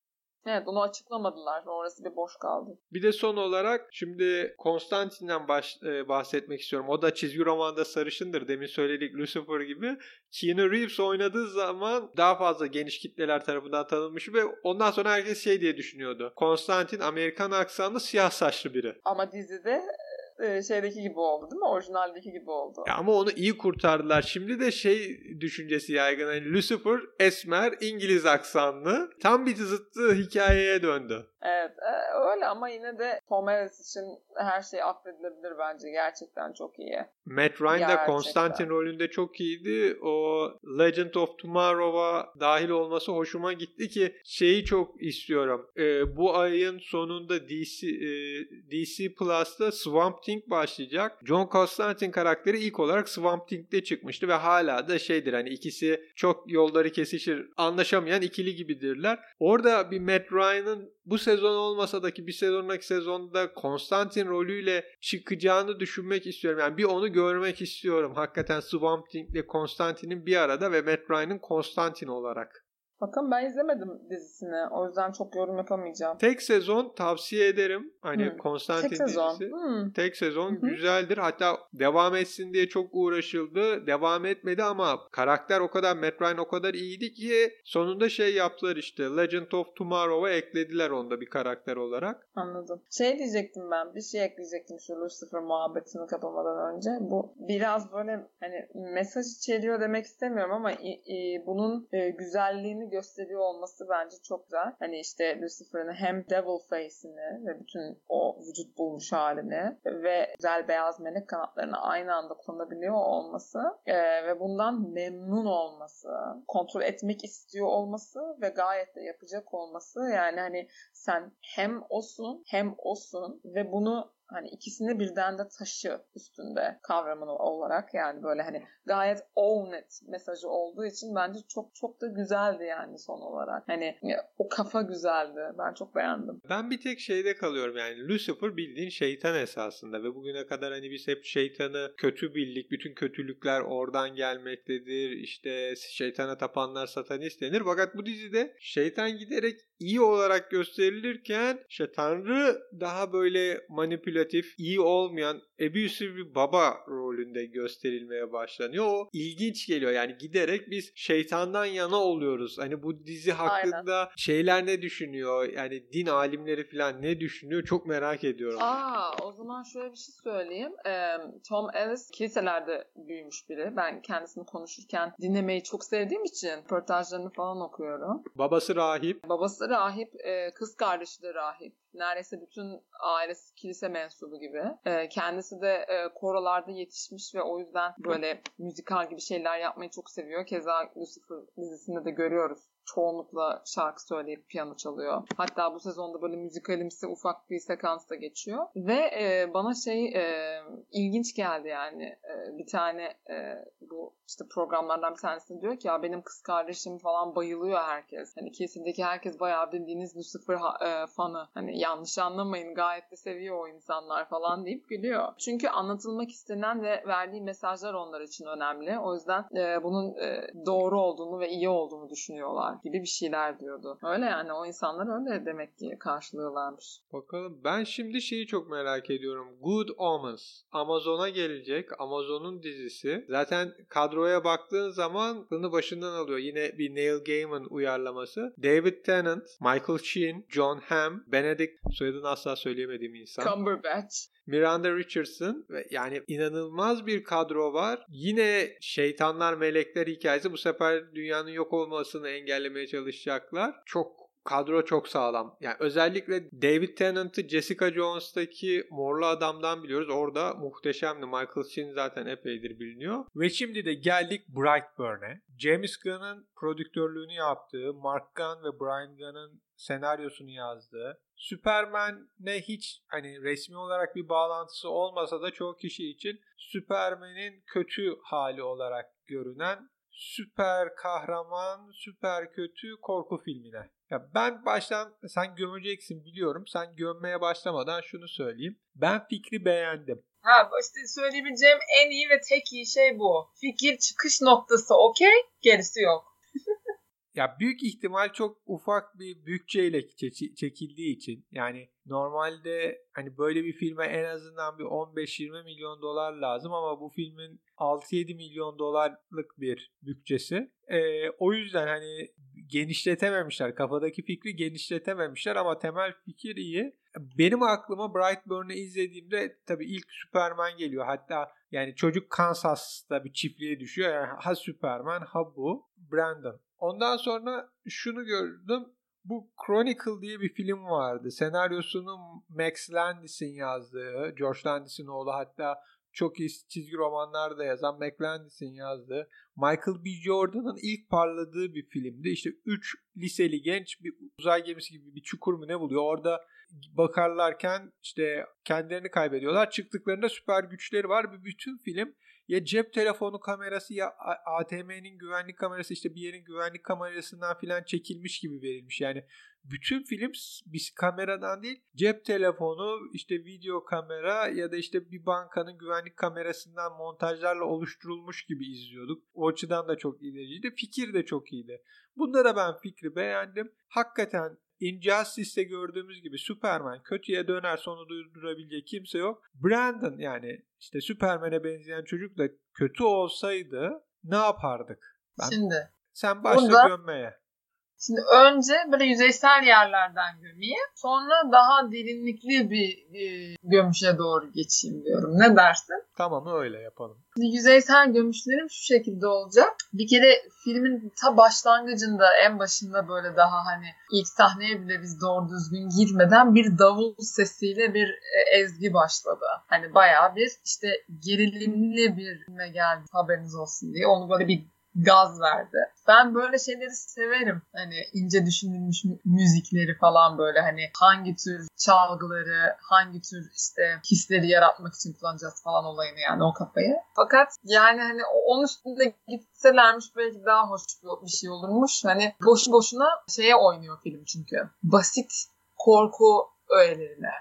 Evet onu açıklamadılar. Orası bir boş kaldı. Bir de son olarak şimdi Konstantin'den baş, e, bahsetmek istiyorum. O da çizgi romanda sarışındır. Demin söyledik Lucifer gibi. Keanu Reeves oynadığı zaman daha fazla geniş kitleler tarafından tanınmış ve ondan sonra herkes şey diye düşünüyordu. Konstantin Amerikan aksanlı siyah saçlı biri. Ama dizide şeydeki gibi oldu değil mi? Orijinaldeki gibi oldu. Ya ama onu iyi kurtardılar. Şimdi de şey düşüncesi yaygın. Yani Lucifer esmer İngiliz aksanlı. Tam bir zıttı hikayeye döndü. Evet e, öyle ama yine de Tom Harris için her şey affedilebilir bence. Gerçekten çok iyi. Matt Ryan da Konstantin rolünde çok iyiydi. O Legend of Tomorrow'a dahil olması hoşuma gitti ki şeyi çok istiyorum. E, bu ayın sonunda DC e, DC Plus'ta Swamp Thing başlayacak. John Constantine karakteri ilk olarak Swamp Thing'de çıkmıştı ve hala da şeydir hani ikisi çok yolları kesişir anlaşamayan ikili gibidirler. Orada bir Matt Ryan'ın bu sezon olmasa da ki bir sonraki sezonda Konstantin rolüyle çıkacağını düşünmek istiyorum. Yani bir onu görmek istiyorum. Hakikaten Swamp Thing ile Konstantin'in bir arada ve Matt Ryan'ın Konstantin olarak. Bakın ben izlemedim dizisini. O yüzden çok yorum yapamayacağım. Tek sezon tavsiye ederim. Hani hmm. Konstantin Tek sezon. dizisi. Hmm. Tek sezon Hı-hı. güzeldir. Hatta devam etsin diye çok uğraşıldı. Devam etmedi ama karakter o kadar Matt Ryan o kadar iyiydi ki sonunda şey yaptılar işte. Legend of Tomorrow'a eklediler onda bir karakter olarak. Anladım. Şey diyecektim ben. Bir şey ekleyecektim şu Lucifer muhabbetini kapamadan önce. Bu biraz böyle hani mesaj içeriyor demek istemiyorum ama i, i, bunun e, güzelliğini gösteriyor olması bence çok güzel. Hani işte Lucifer'ın hem devil face'ini ve bütün o vücut bulmuş halini ve güzel beyaz melek kanatlarını aynı anda kullanabiliyor olması e, ve bundan memnun olması, kontrol etmek istiyor olması ve gayet de yapacak olması yani hani sen hem osun hem osun ve bunu hani ikisini birden de taşı üstünde kavramını olarak yani böyle hani gayet own it mesajı olduğu için bence çok çok da güzeldi yani son olarak. Hani o kafa güzeldi. Ben çok beğendim. Ben bir tek şeyde kalıyorum yani Lucifer bildiğin şeytan esasında ve bugüne kadar hani biz hep şeytanı kötü bildik. Bütün kötülükler oradan gelmektedir. İşte şeytana tapanlar satanist denir. Fakat bu dizide şeytan giderek iyi olarak gösterilirken işte Tanrı daha böyle manipülatif, iyi olmayan, abusive bir baba rolünde gösterilmeye başlanıyor. O ilginç geliyor. Yani giderek biz şeytandan yana oluyoruz. Hani bu dizi hakkında Aynen. şeyler ne düşünüyor? Yani din alimleri falan ne düşünüyor? Çok merak ediyorum. Aa, o zaman şöyle bir şey söyleyeyim. Ee, Tom Ellis kiliselerde büyümüş biri. Ben kendisini konuşurken dinlemeyi çok sevdiğim için röportajlarını falan okuyorum. Babası rahip. Babası rahip, kız kardeşi de rahip neredeyse bütün ailesi kilise mensubu gibi. E, kendisi de e, korolarda yetişmiş ve o yüzden böyle müzikal gibi şeyler yapmayı çok seviyor. Keza Lucifer dizisinde de görüyoruz çoğunlukla şarkı söyleyip piyano çalıyor. Hatta bu sezonda böyle müzikalimsi ufak bir sekans da geçiyor. Ve e, bana şey e, ilginç geldi yani. E, bir tane e, bu işte programlardan bir tanesinde diyor ki ya benim kız kardeşim falan bayılıyor herkes. Hani kesimdeki herkes bayağı bildiğiniz Lucifer e, fanı. Hani yanlış anlamayın gayet de seviyor o insanlar falan deyip gülüyor. Çünkü anlatılmak istenen ve verdiği mesajlar onlar için önemli. O yüzden e, bunun e, doğru olduğunu ve iyi olduğunu düşünüyorlar gibi bir şeyler diyordu. Öyle yani o insanlar öyle demek ki karşılıyorlarmış. Bakalım ben şimdi şeyi çok merak ediyorum. Good Omens Amazon'a gelecek. Amazon'un dizisi. Zaten kadroya baktığın zaman aklını başından alıyor. Yine bir Neil Gaiman uyarlaması. David Tennant, Michael Sheen, John Hamm, Benedict soyadını asla söyleyemediğim insan. Cumberbatch. Miranda Richardson ve yani inanılmaz bir kadro var. Yine şeytanlar melekler hikayesi bu sefer dünyanın yok olmasını engellemeye çalışacaklar. Çok kadro çok sağlam. Yani özellikle David Tennant'ı Jessica Jones'taki Morlu Adam'dan biliyoruz. Orada muhteşemdi. Michael Sheen zaten epeydir biliniyor. Ve şimdi de geldik Brightburn'e. James Gunn'ın prodüktörlüğünü yaptığı, Mark Gunn ve Brian Gunn'ın senaryosunu yazdığı, Superman'le hiç hani resmi olarak bir bağlantısı olmasa da çoğu kişi için Superman'in kötü hali olarak görünen süper kahraman, süper kötü korku filmine. Ya ben baştan sen gömeceksin biliyorum. Sen gömmeye başlamadan şunu söyleyeyim. Ben fikri beğendim. Ha işte söyleyebileceğim en iyi ve tek iyi şey bu. Fikir çıkış noktası okey, gerisi yok. Ya büyük ihtimal çok ufak bir bütçeyle çekildiği için yani normalde hani böyle bir filme en azından bir 15-20 milyon dolar lazım ama bu filmin 6-7 milyon dolarlık bir bütçesi. Ee, o yüzden hani genişletememişler. Kafadaki fikri genişletememişler ama temel fikir iyi. Benim aklıma Brightburn'u izlediğimde tabii ilk Superman geliyor. Hatta yani çocuk Kansas'ta bir çiftliğe düşüyor. Yani ha Superman ha bu Brandon. Ondan sonra şunu gördüm. Bu Chronicle diye bir film vardı. Senaryosunu Max Landis'in yazdığı, George Landis'in oğlu hatta çok iyi çizgi romanlar da yazan Mac Landis'in yazdığı Michael B. Jordan'ın ilk parladığı bir filmdi. İşte 3 liseli genç bir uzay gemisi gibi bir çukur mu ne buluyor. Orada bakarlarken işte kendilerini kaybediyorlar. Çıktıklarında süper güçleri var. Bir bütün film ya cep telefonu kamerası ya ATM'nin güvenlik kamerası işte bir yerin güvenlik kamerasından filan çekilmiş gibi verilmiş. Yani bütün film biz kameradan değil cep telefonu işte video kamera ya da işte bir bankanın güvenlik kamerasından montajlarla oluşturulmuş gibi izliyorduk. O açıdan da çok ilericiydi. Fikir de çok iyiydi. Bunda da ben fikri beğendim. Hakikaten Injustice'te gördüğümüz gibi Superman kötüye döner sonu durdurabilecek kimse yok. Brandon yani işte Superman'e benzeyen çocuk da kötü olsaydı ne yapardık? Ben, Şimdi sen başla bunda, gömmeye. Şimdi önce böyle yüzeysel yerlerden gömeyim. Sonra daha derinlikli bir e, gömüşe doğru geçeyim diyorum. Ne dersin? Tamam öyle yapalım. Şimdi yüzeysel gömüşlerim şu şekilde olacak. Bir kere filmin ta başlangıcında en başında böyle daha hani ilk sahneye bile biz doğru düzgün girmeden bir davul sesiyle bir e, ezgi başladı. Hani bayağı bir işte gerilimli bir filme geldi haberiniz olsun diye. Onu böyle bir gaz verdi. Ben böyle şeyleri severim. Hani ince düşünülmüş müzikleri falan böyle hani hangi tür çalgıları, hangi tür işte hisleri yaratmak için kullanacağız falan olayını yani o kafayı. Fakat yani hani onun üstünde gitselermiş belki daha hoş bir şey olurmuş. Hani boşu boşuna şeye oynuyor film çünkü. Basit korku öğelerine.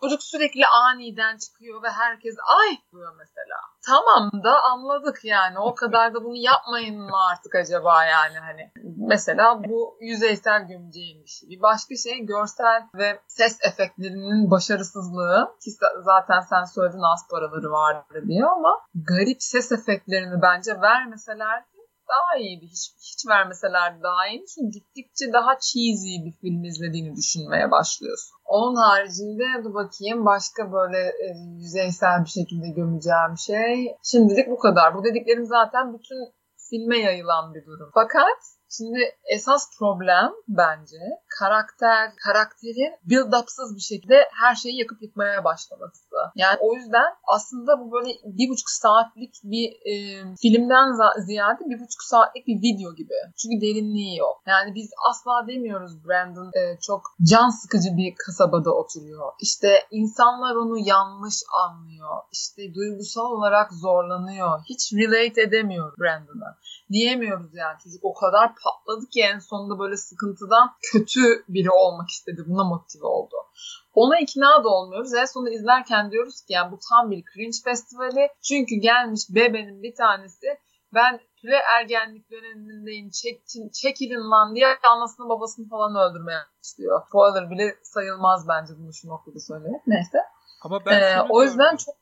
Çocuk sürekli aniden çıkıyor ve herkes ay diyor mesela. Tamam da anladık yani. O kadar da bunu yapmayın mı artık acaba yani hani. Mesela bu yüzeysel gömeceğim bir şey. Bir başka şey görsel ve ses efektlerinin başarısızlığı. Ki zaten sen söyledin az paraları vardı diye ama garip ses efektlerini bence vermeseler daha iyiydi. Hiç, hiç vermeseler daha iyi. Çünkü gittikçe daha cheesy bir film izlediğini düşünmeye başlıyorsun. Onun haricinde dur bakayım başka böyle e, yüzeysel bir şekilde gömeceğim şey. Şimdilik bu kadar. Bu dediklerim zaten bütün filme yayılan bir durum. Fakat Şimdi esas problem bence karakter, karakterin build-up'sız bir şekilde her şeyi yakıp yıkmaya başlaması. Yani o yüzden aslında bu böyle bir buçuk saatlik bir e, filmden ziyade bir buçuk saatlik bir video gibi. Çünkü derinliği yok. Yani biz asla demiyoruz Brandon e, çok can sıkıcı bir kasabada oturuyor. İşte insanlar onu yanlış anlıyor. İşte duygusal olarak zorlanıyor. Hiç relate edemiyor Brandon'a. Diyemiyoruz yani çocuk o kadar patladı ki en sonunda böyle sıkıntıdan kötü biri olmak istedi. Buna motive oldu. Ona ikna da olmuyoruz. En sonunda izlerken diyoruz ki yani bu tam bir cringe festivali. Çünkü gelmiş bebenin bir tanesi ben pre ergenlik dönemindeyim çek, çekilin lan diye anasını babasını falan öldürmeye istiyor. Spoiler bile sayılmaz bence bunu şu noktada söylemek. Neyse. Ama ben ee, o yüzden çok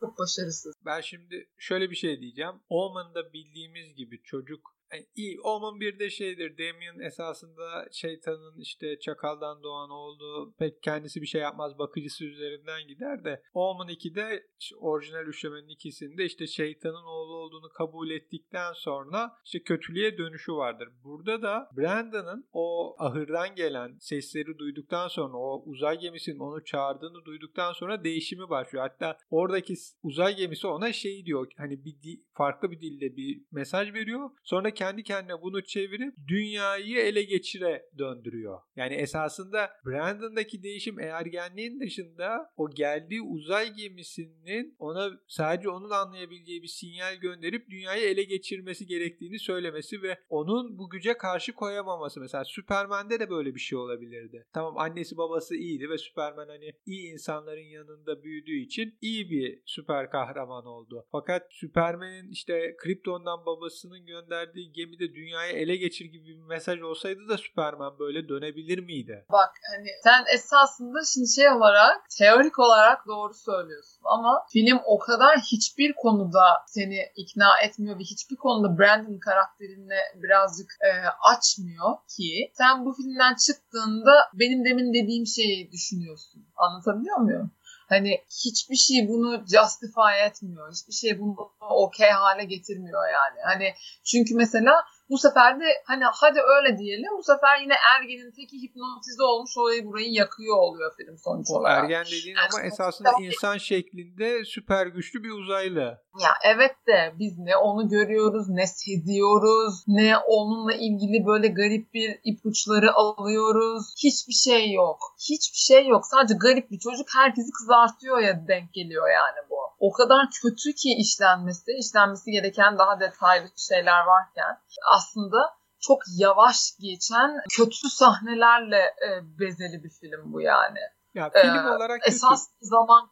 çok başarısız. Ben şimdi şöyle bir şey diyeceğim. Omen'da bildiğimiz gibi çocuk yani iyi. Omen bir de şeydir. Damien esasında şeytanın işte çakaldan doğan olduğu pek kendisi bir şey yapmaz bakıcısı üzerinden gider de Omen 2'de işte orijinal üçlemenin ikisinde işte şeytanın oğlu olduğunu kabul ettikten sonra işte kötülüğe dönüşü vardır. Burada da Brandon'ın o ahırdan gelen sesleri duyduktan sonra o uzay gemisinin onu çağırdığını duyduktan sonra değişimi başlıyor. Hatta oradaki uzay gemisi ona şey diyor hani bir farklı bir dilde bir mesaj veriyor. Sonra kendi kendine bunu çevirip dünyayı ele geçire döndürüyor. Yani esasında Brandon'daki değişim ergenliğin dışında o geldiği uzay gemisinin ona sadece onun anlayabileceği bir sinyal gönderip dünyayı ele geçirmesi gerektiğini söylemesi ve onun bu güce karşı koyamaması. Mesela Superman'de de böyle bir şey olabilirdi. Tamam annesi babası iyiydi ve Superman hani iyi insanların yanında büyüdüğü için iyi bir süper kahraman oldu. Fakat Superman'in işte Krypton'dan babasının gönderdiği gemide dünyayı ele geçir gibi bir mesaj olsaydı da Superman böyle dönebilir miydi? Bak hani sen esasında şimdi şey olarak teorik olarak doğru söylüyorsun ama film o kadar hiçbir konuda seni ikna etmiyor ve hiçbir konuda Brandon karakterine birazcık e, açmıyor ki sen bu filmden çıktığında benim demin dediğim şeyi düşünüyorsun. Anlatabiliyor muyum? Hani hiçbir şey bunu justify etmiyor. Hiçbir şey bunu okey hale getirmiyor yani. Hani çünkü mesela bu sefer de hani hadi öyle diyelim. Bu sefer yine ergenin teki hipnotize olmuş olayı burayı yakıyor oluyor film sonuç olarak. Ergen dediğin yani ama esasında da... insan şeklinde süper güçlü bir uzaylı. Ya evet de biz ne onu görüyoruz ne seziyoruz ne onunla ilgili böyle garip bir ipuçları alıyoruz. Hiçbir şey yok. Hiçbir şey yok. Sadece garip bir çocuk herkesi kızartıyor ya denk geliyor yani bu. O kadar kötü ki işlenmesi, işlenmesi gereken daha detaylı şeyler varken aslında çok yavaş geçen kötü sahnelerle e, bezeli bir film bu yani. Ya film ee, olarak kötü. Esas zaman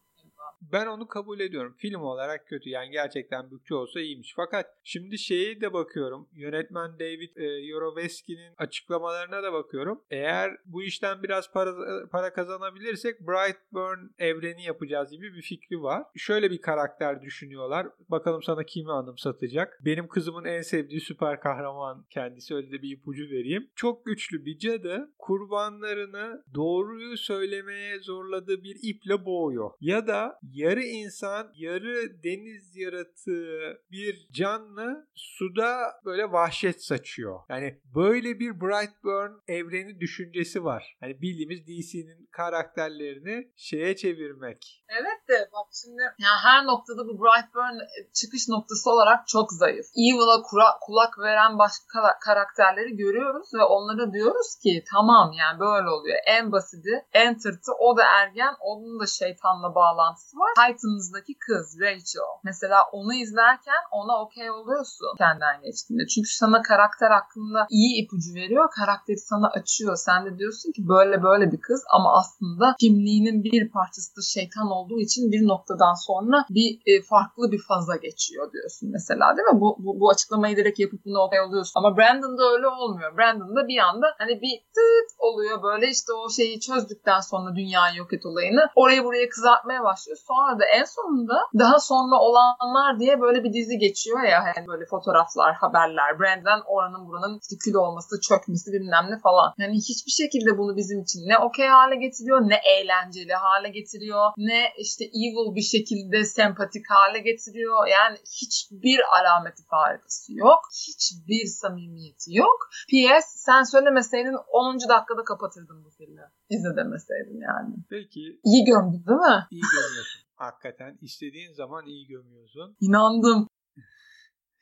ben onu kabul ediyorum. Film olarak kötü. Yani gerçekten bütçe olsa iyiymiş. Fakat şimdi şeyi de bakıyorum. Yönetmen David e, Yoroveski'nin açıklamalarına da bakıyorum. Eğer bu işten biraz para, para kazanabilirsek Brightburn evreni yapacağız gibi bir fikri var. Şöyle bir karakter düşünüyorlar. Bakalım sana kimi anımsatacak. Benim kızımın en sevdiği süper kahraman kendisi. Öyle de bir ipucu vereyim. Çok güçlü bir cadı kurbanlarını doğruyu söylemeye zorladığı bir iple boğuyor. Ya da yarı insan, yarı deniz yaratığı bir canlı suda böyle vahşet saçıyor. Yani böyle bir Brightburn evreni düşüncesi var. Hani bildiğimiz DC'nin karakterlerini şeye çevirmek. Evet de bak şimdi yani her noktada bu Brightburn çıkış noktası olarak çok zayıf. Evil'a kulak veren başka karakterleri görüyoruz ve onlara diyoruz ki tamam yani böyle oluyor. En basiti, en tırtı o da ergen, onun da şeytanla bağlantısı var. Titans'daki kız Rachel. Mesela onu izlerken ona okey oluyorsun kendinden geçtiğinde. Çünkü sana karakter hakkında iyi ipucu veriyor. Karakteri sana açıyor. Sen de diyorsun ki böyle böyle bir kız ama aslında kimliğinin bir parçası da şeytan olduğu için bir noktadan sonra bir e, farklı bir faza geçiyor diyorsun mesela değil mi? Bu, bu, bu açıklamayı direkt yapıp bunu okey oluyorsun. Ama Brandon'da öyle olmuyor. Brandon'da bir anda hani bir tıt oluyor böyle işte o şeyi çözdükten sonra dünyayı yok et olayını orayı buraya kızartmaya başlıyor. Sonra da en sonunda daha sonra olanlar diye böyle bir dizi geçiyor ya hani böyle fotoğraflar, haberler, Brandon oranın buranın işte kül olması, çökmesi bilmem ne falan. Yani hiçbir şekilde bunu bizim için ne okey hale getiriyor, ne eğlenceli hale getiriyor, ne işte evil bir şekilde sempatik hale getiriyor. Yani hiçbir alameti farikası yok. Hiçbir samimiyeti yok. P.S. sen söylemeseydin 10. dakikada kapatırdım bu filmi. İzle demeseydin yani. Peki. İyi gömdü değil mi? İyi gömüyorsun. Hakikaten istediğin zaman iyi gömüyorsun. İnandım.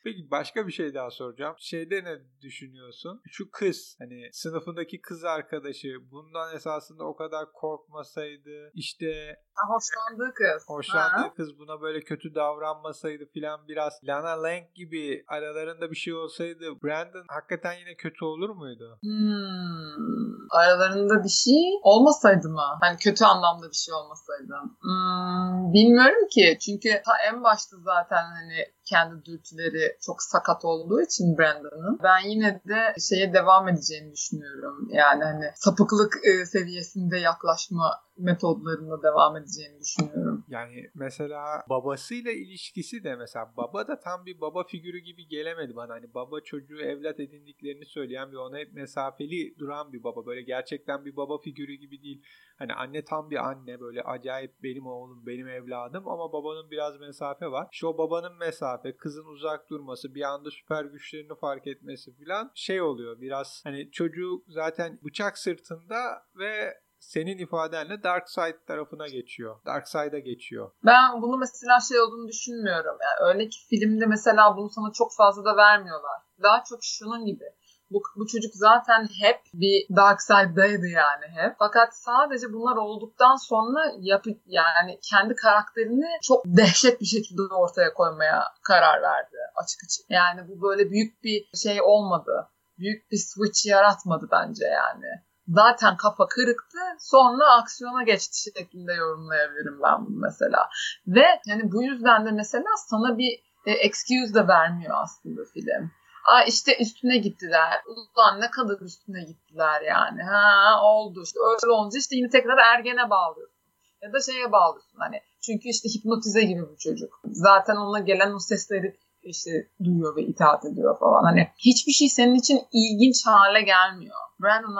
Peki başka bir şey daha soracağım. Şeyde ne düşünüyorsun? Şu kız hani sınıfındaki kız arkadaşı bundan esasında o kadar korkmasaydı işte hoşlandığı kız. Hoşlandığı ha. kız buna böyle kötü davranmasaydı filan biraz Lana Lang gibi aralarında bir şey olsaydı Brandon hakikaten yine kötü olur muydu? Hmm. Aralarında bir şey olmasaydı mı? Hani kötü anlamda bir şey olmasaydı. Hmm. Bilmiyorum ki. Çünkü ta en başta zaten hani kendi dürtüleri çok sakat olduğu için Brandon'ın ben yine de şeye devam edeceğini düşünüyorum. Yani hani sapıklık e, seviyesinde yaklaşma metodlarına devam edeceğini düşünüyorum. Yani mesela babasıyla ilişkisi de mesela baba da tam bir baba figürü gibi gelemedi bana. Hani baba çocuğu evlat edindiklerini söyleyen bir ona hep mesafeli duran bir baba. Böyle gerçekten bir baba figürü gibi değil. Hani anne tam bir anne böyle acayip benim oğlum benim evladım ama babanın biraz mesafe var. İşte babanın mesafe kızın uzak durması bir anda süper güçlerini fark etmesi falan şey oluyor biraz hani çocuk zaten bıçak sırtında ve senin ifadenle Dark Side tarafına geçiyor. Dark Side'a geçiyor. Ben bunu mesela şey olduğunu düşünmüyorum. Yani öyle filmde mesela bunu sana çok fazla da vermiyorlar. Daha çok şunun gibi. Bu, bu çocuk zaten hep bir dark side'daydı yani hep. Fakat sadece bunlar olduktan sonra yapı, yani kendi karakterini çok dehşet bir şekilde ortaya koymaya karar verdi açık açık. Yani bu böyle büyük bir şey olmadı. Büyük bir switch yaratmadı bence yani zaten kafa kırıktı sonra aksiyona geçti şeklinde yorumlayabilirim ben bunu mesela. Ve yani bu yüzden de mesela sana bir e, excuse de vermiyor aslında film. Aa işte üstüne gittiler. Ulan ne kadar üstüne gittiler yani. Ha oldu işte öyle olunca işte yine tekrar ergene bağlıyorsun. Ya da şeye bağlıyorsun hani. Çünkü işte hipnotize gibi bir çocuk. Zaten ona gelen o sesleri işte duyuyor ve itaat ediyor falan. Hani hiçbir şey senin için ilginç hale gelmiyor. Brandon,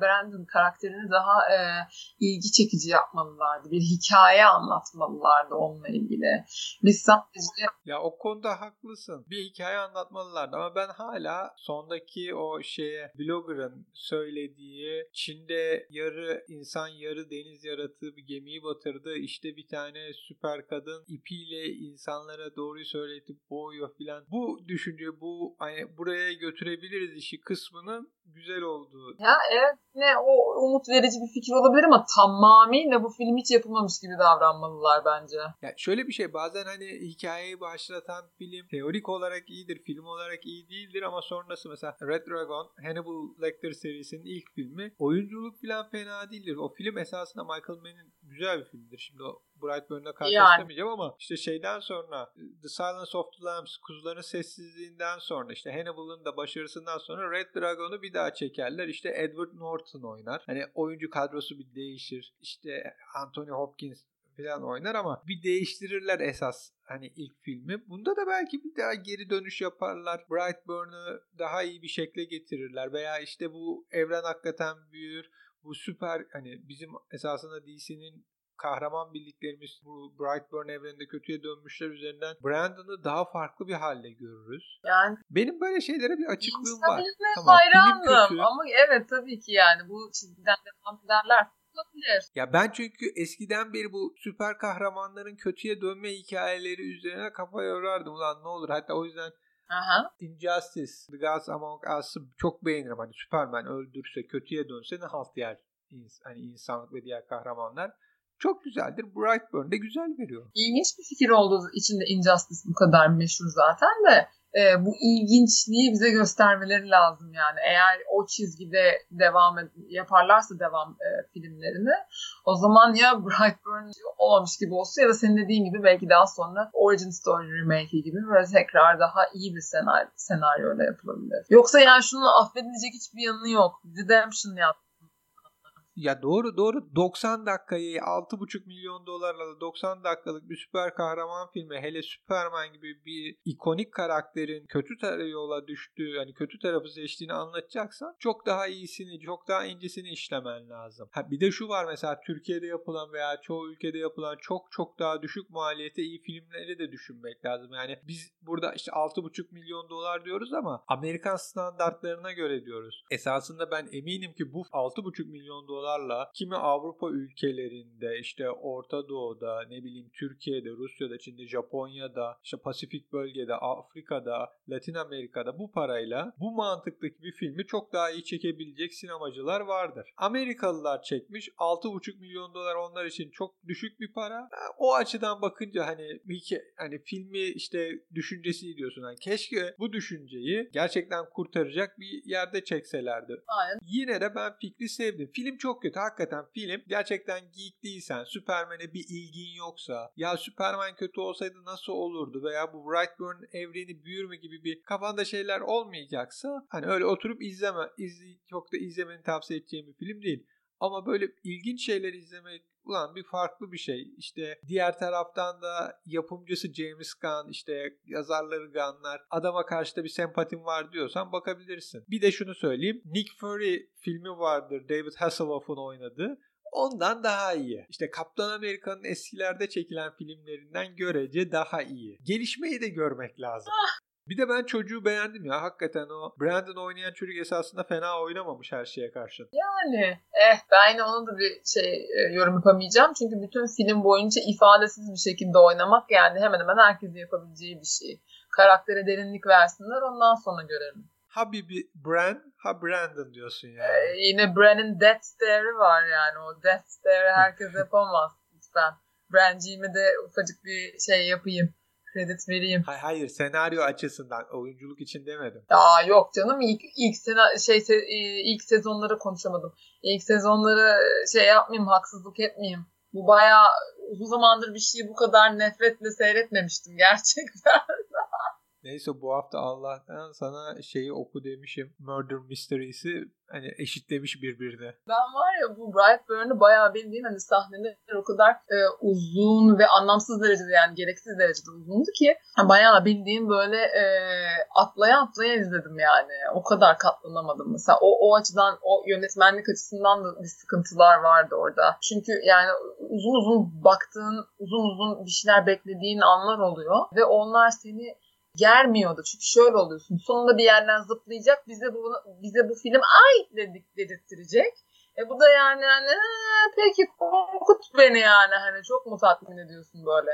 Brandon karakterini daha e, ilgi çekici yapmalılardı. Bir hikaye anlatmalılardı onunla ilgili. Biz sadece... Ya o konuda haklısın. Bir hikaye anlatmalılardı ama ben hala sondaki o şeye blogger'ın söylediği Çin'de yarı insan yarı deniz yaratığı bir gemiyi batırdı. İşte bir tane süper kadın ipiyle insanlara doğruyu söyletip geliyor filan. Bu düşünce bu hani buraya götürebiliriz işi kısmının güzel olduğu. Ya evet ne o umut verici bir fikir olabilir ama tamamıyla bu film hiç yapılmamış gibi davranmalılar bence. Ya şöyle bir şey bazen hani hikayeyi başlatan film teorik olarak iyidir, film olarak iyi değildir ama sonrası mesela Red Dragon, Hannibal Lecter serisinin ilk filmi oyunculuk falan fena değildir. O film esasında Michael Mann'in güzel bir filmdir. Şimdi o Brightburn'la karşılaştırmayacağım yani. ama işte şeyden sonra The Silence of the Lambs, Kuzuların Sessizliğinden sonra işte Hannibal'ın da başarısından sonra Red Dragon'u bir daha çekerler. İşte Edward Norton oynar. Hani oyuncu kadrosu bir değişir. İşte Anthony Hopkins falan oynar ama bir değiştirirler esas hani ilk filmi. Bunda da belki bir daha geri dönüş yaparlar. Brightburn'u daha iyi bir şekle getirirler veya işte bu evren hakikaten büyür. Bu süper hani bizim esasında DC'nin kahraman bildiklerimiz bu Brightburn evreninde kötüye dönmüşler üzerinden Brandon'ı daha farklı bir halde görürüz. Yani benim böyle şeylere bir açıklığım var. Tamam, hayranım ama evet tabii ki yani bu çizgiden devam ederler olabilir. Ya ben çünkü eskiden beri bu süper kahramanların kötüye dönme hikayeleri üzerine kafa yorardım. Ulan ne olur hatta o yüzden Aha. Injustice, The Gods Among Us'ı çok beğenirim. Hani Superman öldürse, kötüye dönse ne halt yer hani insanlık ve diğer kahramanlar çok güzeldir. Brightburn de güzel veriyor. İlginç bir fikir olduğu için de Injustice bu kadar meşhur zaten de e, bu ilginçliği bize göstermeleri lazım yani. Eğer o çizgide devam ed- yaparlarsa devam e, filmlerini o zaman ya Brightburn olmamış gibi olsa ya da senin dediğin gibi belki daha sonra Origin Story remake gibi böyle tekrar daha iyi bir senaryo, senaryoyla yapılabilir. Yoksa yani şunun affedilecek hiçbir yanı yok. Redemption yaptı ya doğru doğru 90 dakikayı 6,5 milyon dolarla 90 dakikalık bir süper kahraman filmi hele Superman gibi bir ikonik karakterin kötü tarafı yola düştüğü hani kötü tarafı seçtiğini anlatacaksan çok daha iyisini çok daha incesini işlemen lazım. Ha, bir de şu var mesela Türkiye'de yapılan veya çoğu ülkede yapılan çok çok daha düşük maliyete iyi filmleri de düşünmek lazım. Yani biz burada işte 6,5 milyon dolar diyoruz ama Amerikan standartlarına göre diyoruz. Esasında ben eminim ki bu 6,5 milyon dolar dolarla kimi Avrupa ülkelerinde işte Orta Doğu'da ne bileyim Türkiye'de, Rusya'da, Çin'de, Japonya'da, işte Pasifik bölgede, Afrika'da, Latin Amerika'da bu parayla bu mantıktaki bir filmi çok daha iyi çekebilecek sinemacılar vardır. Amerikalılar çekmiş 6,5 milyon dolar onlar için çok düşük bir para. O açıdan bakınca hani bir hani filmi işte düşüncesi diyorsun. Hani keşke bu düşünceyi gerçekten kurtaracak bir yerde çekselerdi. Aynen. Yine de ben fikri sevdim. Film çok çok kötü. Hakikaten film gerçekten geek değilsen, Superman'e bir ilgin yoksa, ya Superman kötü olsaydı nasıl olurdu veya bu Brightburn evreni büyür mü gibi bir kafanda şeyler olmayacaksa hani öyle oturup izleme, izle, çok da izlemeni tavsiye edeceğim bir film değil. Ama böyle ilginç şeyler izlemek ulan bir farklı bir şey. İşte diğer taraftan da yapımcısı James Gunn, işte yazarları Gunn'lar adama karşı da bir sempatim var diyorsan bakabilirsin. Bir de şunu söyleyeyim. Nick Fury filmi vardır David Hasselhoff'un oynadığı. Ondan daha iyi. İşte Kaptan Amerika'nın eskilerde çekilen filmlerinden görece daha iyi. Gelişmeyi de görmek lazım. Bir de ben çocuğu beğendim ya. Hakikaten o Brandon oynayan çocuk esasında fena oynamamış her şeye karşı. Yani eh ben yine onun da bir şey e, yorum yapamayacağım. Çünkü bütün film boyunca ifadesiz bir şekilde oynamak yani hemen hemen herkesin yapabileceği bir şey. Karaktere derinlik versinler ondan sonra görelim. Ha bir Brand, ha Brandon diyorsun yani. Ee, yine Brand'in Death Stare'i var yani. O Death Stare'i herkes yapamaz lütfen. Brand'ciğime de ufacık bir şey yapayım kredi vereyim. Hayır, hayır senaryo açısından oyunculuk için demedim. Aa yok canım ilk ilk sena şey se, ilk sezonları konuşamadım. İlk sezonları şey yapmayayım haksızlık etmeyeyim. Bu bayağı uzun zamandır bir şeyi bu kadar nefretle seyretmemiştim gerçekten. Neyse bu hafta Allah'tan sana şeyi oku demişim. Murder Mysteries'i hani eşitlemiş birbirine. Ben var ya bu Brightburn'u bayağı bildiğin hani sahneler o kadar e, uzun ve anlamsız derecede yani gereksiz derecede uzundu ki bayağı bildiğim böyle e, atlaya atlaya izledim yani. O kadar katlanamadım. Mesela o, o açıdan o yönetmenlik açısından da bir sıkıntılar vardı orada. Çünkü yani uzun uzun baktığın, uzun uzun bir şeyler beklediğin anlar oluyor ve onlar seni germiyordu. Çünkü şöyle oluyorsun. Sonunda bir yerden zıplayacak. Bize bu bize bu film ay dedik dedirttirecek. E bu da yani hani peki korkut beni yani hani çok mu tatmin ediyorsun böyle.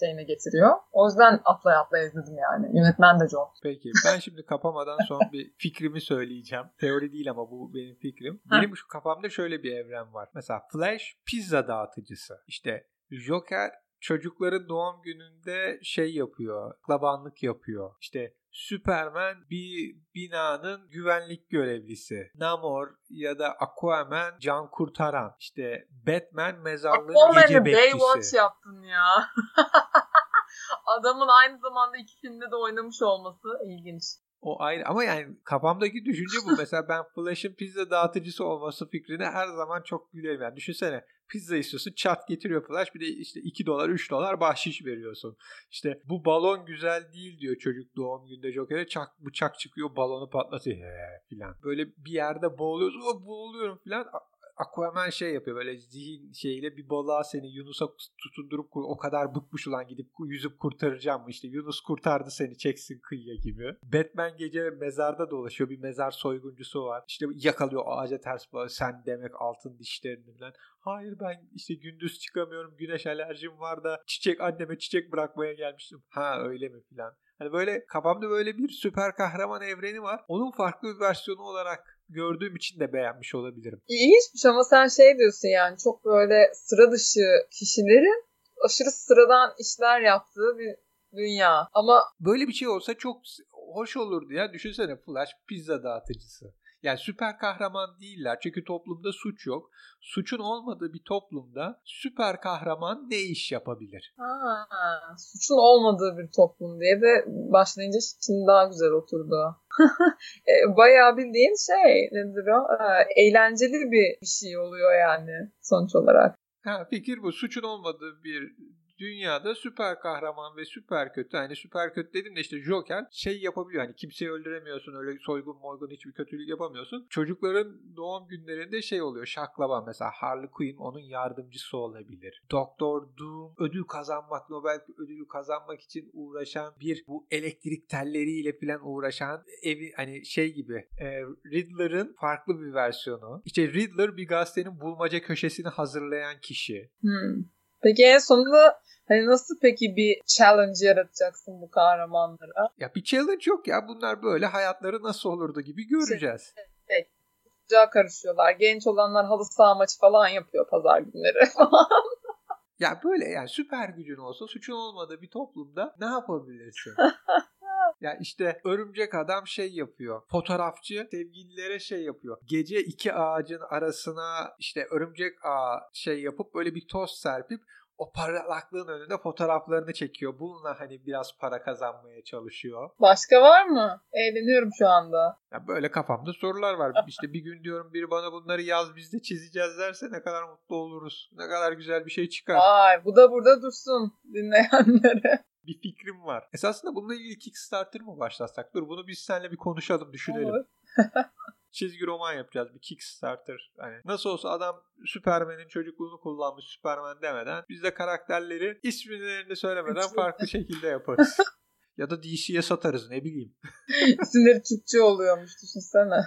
şeyine getiriyor. O yüzden atlaya atlaya izledim yani. Yönetmen de John. Peki ben şimdi kapamadan son bir fikrimi söyleyeceğim. Teori değil ama bu benim fikrim. Benim şu kafamda şöyle bir evren var. Mesela Flash pizza dağıtıcısı. İşte Joker çocukların doğum gününde şey yapıyor, klabanlık yapıyor. İşte Superman bir binanın güvenlik görevlisi. Namor ya da Aquaman can kurtaran. İşte Batman mezarlığın Aquaman'ı gece bekçisi. Baywatch yaptın ya. Adamın aynı zamanda iki filmde de oynamış olması ilginç. O ayrı ama yani kafamdaki düşünce bu. Mesela ben Flash'ın pizza dağıtıcısı olması fikrine her zaman çok gülerim. Yani düşünsene pizza istiyorsun çat getiriyor Flash bir de işte 2 dolar 3 dolar bahşiş veriyorsun. İşte bu balon güzel değil diyor çocuk doğum günde Joker'e çak bıçak çıkıyor balonu patlatıyor he, filan. Böyle bir yerde boğuluyorsun o boğuluyorum filan Aquaman şey yapıyor böyle zihin şeyle bir balığa seni Yunus'a tutundurup o kadar bıkmış ulan gidip yüzüp kurtaracağım mı işte Yunus kurtardı seni çeksin kıyıya gibi. Batman gece mezarda dolaşıyor bir mezar soyguncusu var işte yakalıyor ağaca ters bağlı sen demek altın dişlerini falan. Hayır ben işte gündüz çıkamıyorum güneş alerjim var da çiçek anneme çiçek bırakmaya gelmiştim. Ha öyle mi filan. Hani böyle kafamda böyle bir süper kahraman evreni var. Onun farklı bir versiyonu olarak gördüğüm için de beğenmiş olabilirim. İlginçmiş ama sen şey diyorsun yani çok böyle sıra dışı kişilerin aşırı sıradan işler yaptığı bir dünya. Ama böyle bir şey olsa çok hoş olurdu ya. Düşünsene Flash pizza dağıtıcısı. Yani süper kahraman değiller çünkü toplumda suç yok. Suçun olmadığı bir toplumda süper kahraman ne iş yapabilir? Ha, suçun olmadığı bir toplum diye de başlayınca şimdi daha güzel oturdu. E, bayağı bildiğin şey nedir o? E, eğlenceli bir şey oluyor yani sonuç olarak. Ha, fikir bu. Suçun olmadığı bir dünyada süper kahraman ve süper kötü hani süper kötü dedim de işte Joker şey yapabiliyor hani kimseyi öldüremiyorsun öyle soygun morgun hiçbir kötülük yapamıyorsun. Çocukların doğum günlerinde şey oluyor şaklaban mesela Harley Quinn onun yardımcısı olabilir. Doktor Doom ödül kazanmak Nobel ödülü kazanmak için uğraşan bir bu elektrik telleriyle falan uğraşan evi hani şey gibi e, Riddler'ın farklı bir versiyonu. İşte Riddler bir gazetenin bulmaca köşesini hazırlayan kişi. Hmm. Peki en sonunda hani nasıl peki bir challenge yaratacaksın bu kahramanlara? Ya bir challenge yok ya. Bunlar böyle hayatları nasıl olurdu gibi göreceğiz. Evet. Sıcağı karışıyorlar. Genç olanlar halı saha maçı falan yapıyor pazar günleri falan. ya böyle yani süper gücün olsa suçun olmadığı bir toplumda ne yapabilirsin? Ya işte örümcek adam şey yapıyor. Fotoğrafçı sevgililere şey yapıyor. Gece iki ağacın arasına işte örümcek ağı şey yapıp böyle bir toz serpip o parlaklığın önünde fotoğraflarını çekiyor. Bununla hani biraz para kazanmaya çalışıyor. Başka var mı? Eğleniyorum şu anda. Ya böyle kafamda sorular var. İşte bir gün diyorum biri bana bunları yaz biz de çizeceğiz derse ne kadar mutlu oluruz. Ne kadar güzel bir şey çıkar. Ay bu da burada dursun dinleyenlere bir fikrim var. Esasında bununla ilgili Kickstarter mı başlatsak? Dur bunu biz seninle bir konuşalım, düşünelim. Çizgi roman yapacağız bir Kickstarter. Hani nasıl olsa adam Superman'in çocukluğunu kullanmış Superman demeden biz de karakterleri ismini söylemeden farklı şekilde yaparız. ya da DC'ye satarız ne bileyim. İsimleri Türkçe oluyormuş düşünsene.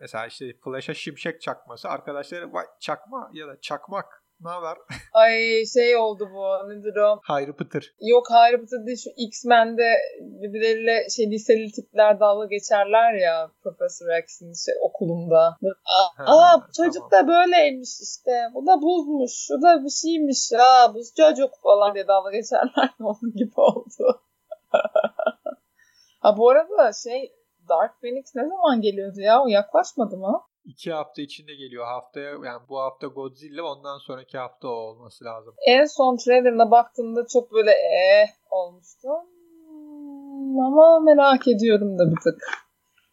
Mesela işte Flash'a şimşek çakması arkadaşları vay çakma ya da çakmak ne haber? Ay şey oldu bu. Nedir o? Hayri Pıtır. Yok Hayri Pıtır değil. Şu X-Men'de birbirleriyle şey liseli tipler dalga geçerler ya Professor X'in şey, okulunda. Aa, aa çocuk tamam. da böyleymiş işte. Bu da buzmuş. Şu da bir şeymiş. Ya buz çocuk falan diye dalga geçerler. Onun gibi oldu. ha bu arada şey Dark Phoenix ne zaman geliyordu ya? O yaklaşmadı mı? İki hafta içinde geliyor. Haftaya yani bu hafta Godzilla ondan sonraki hafta o olması lazım. En son trailerına baktığımda çok böyle eh olmuştu. Ama merak ediyorum da bir tık.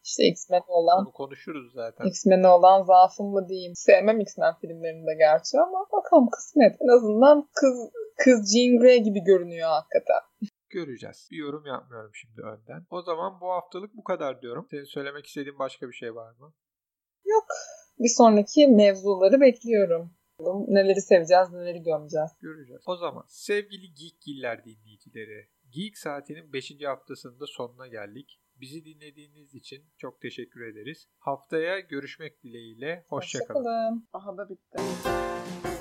İşte X-Men olan. Bunu konuşuruz zaten. X-Men'e olan zaafım mı diyeyim. Sevmem X-Men filmlerinde gerçi ama bakalım kısmet. En azından kız kız Jean Grey gibi görünüyor hakikaten. Göreceğiz. Bir yorum yapmıyorum şimdi önden. O zaman bu haftalık bu kadar diyorum. Senin söylemek istediğin başka bir şey var mı? Yok. Bir sonraki mevzuları bekliyorum. Neleri seveceğiz, neleri gömeceğiz. Göreceğiz. O zaman sevgili Geekgiller dinleyicileri, Geek Saati'nin 5. haftasında sonuna geldik. Bizi dinlediğiniz için çok teşekkür ederiz. Haftaya görüşmek dileğiyle. Hoşçakalın. Hoşçakalın. Aha da bitti.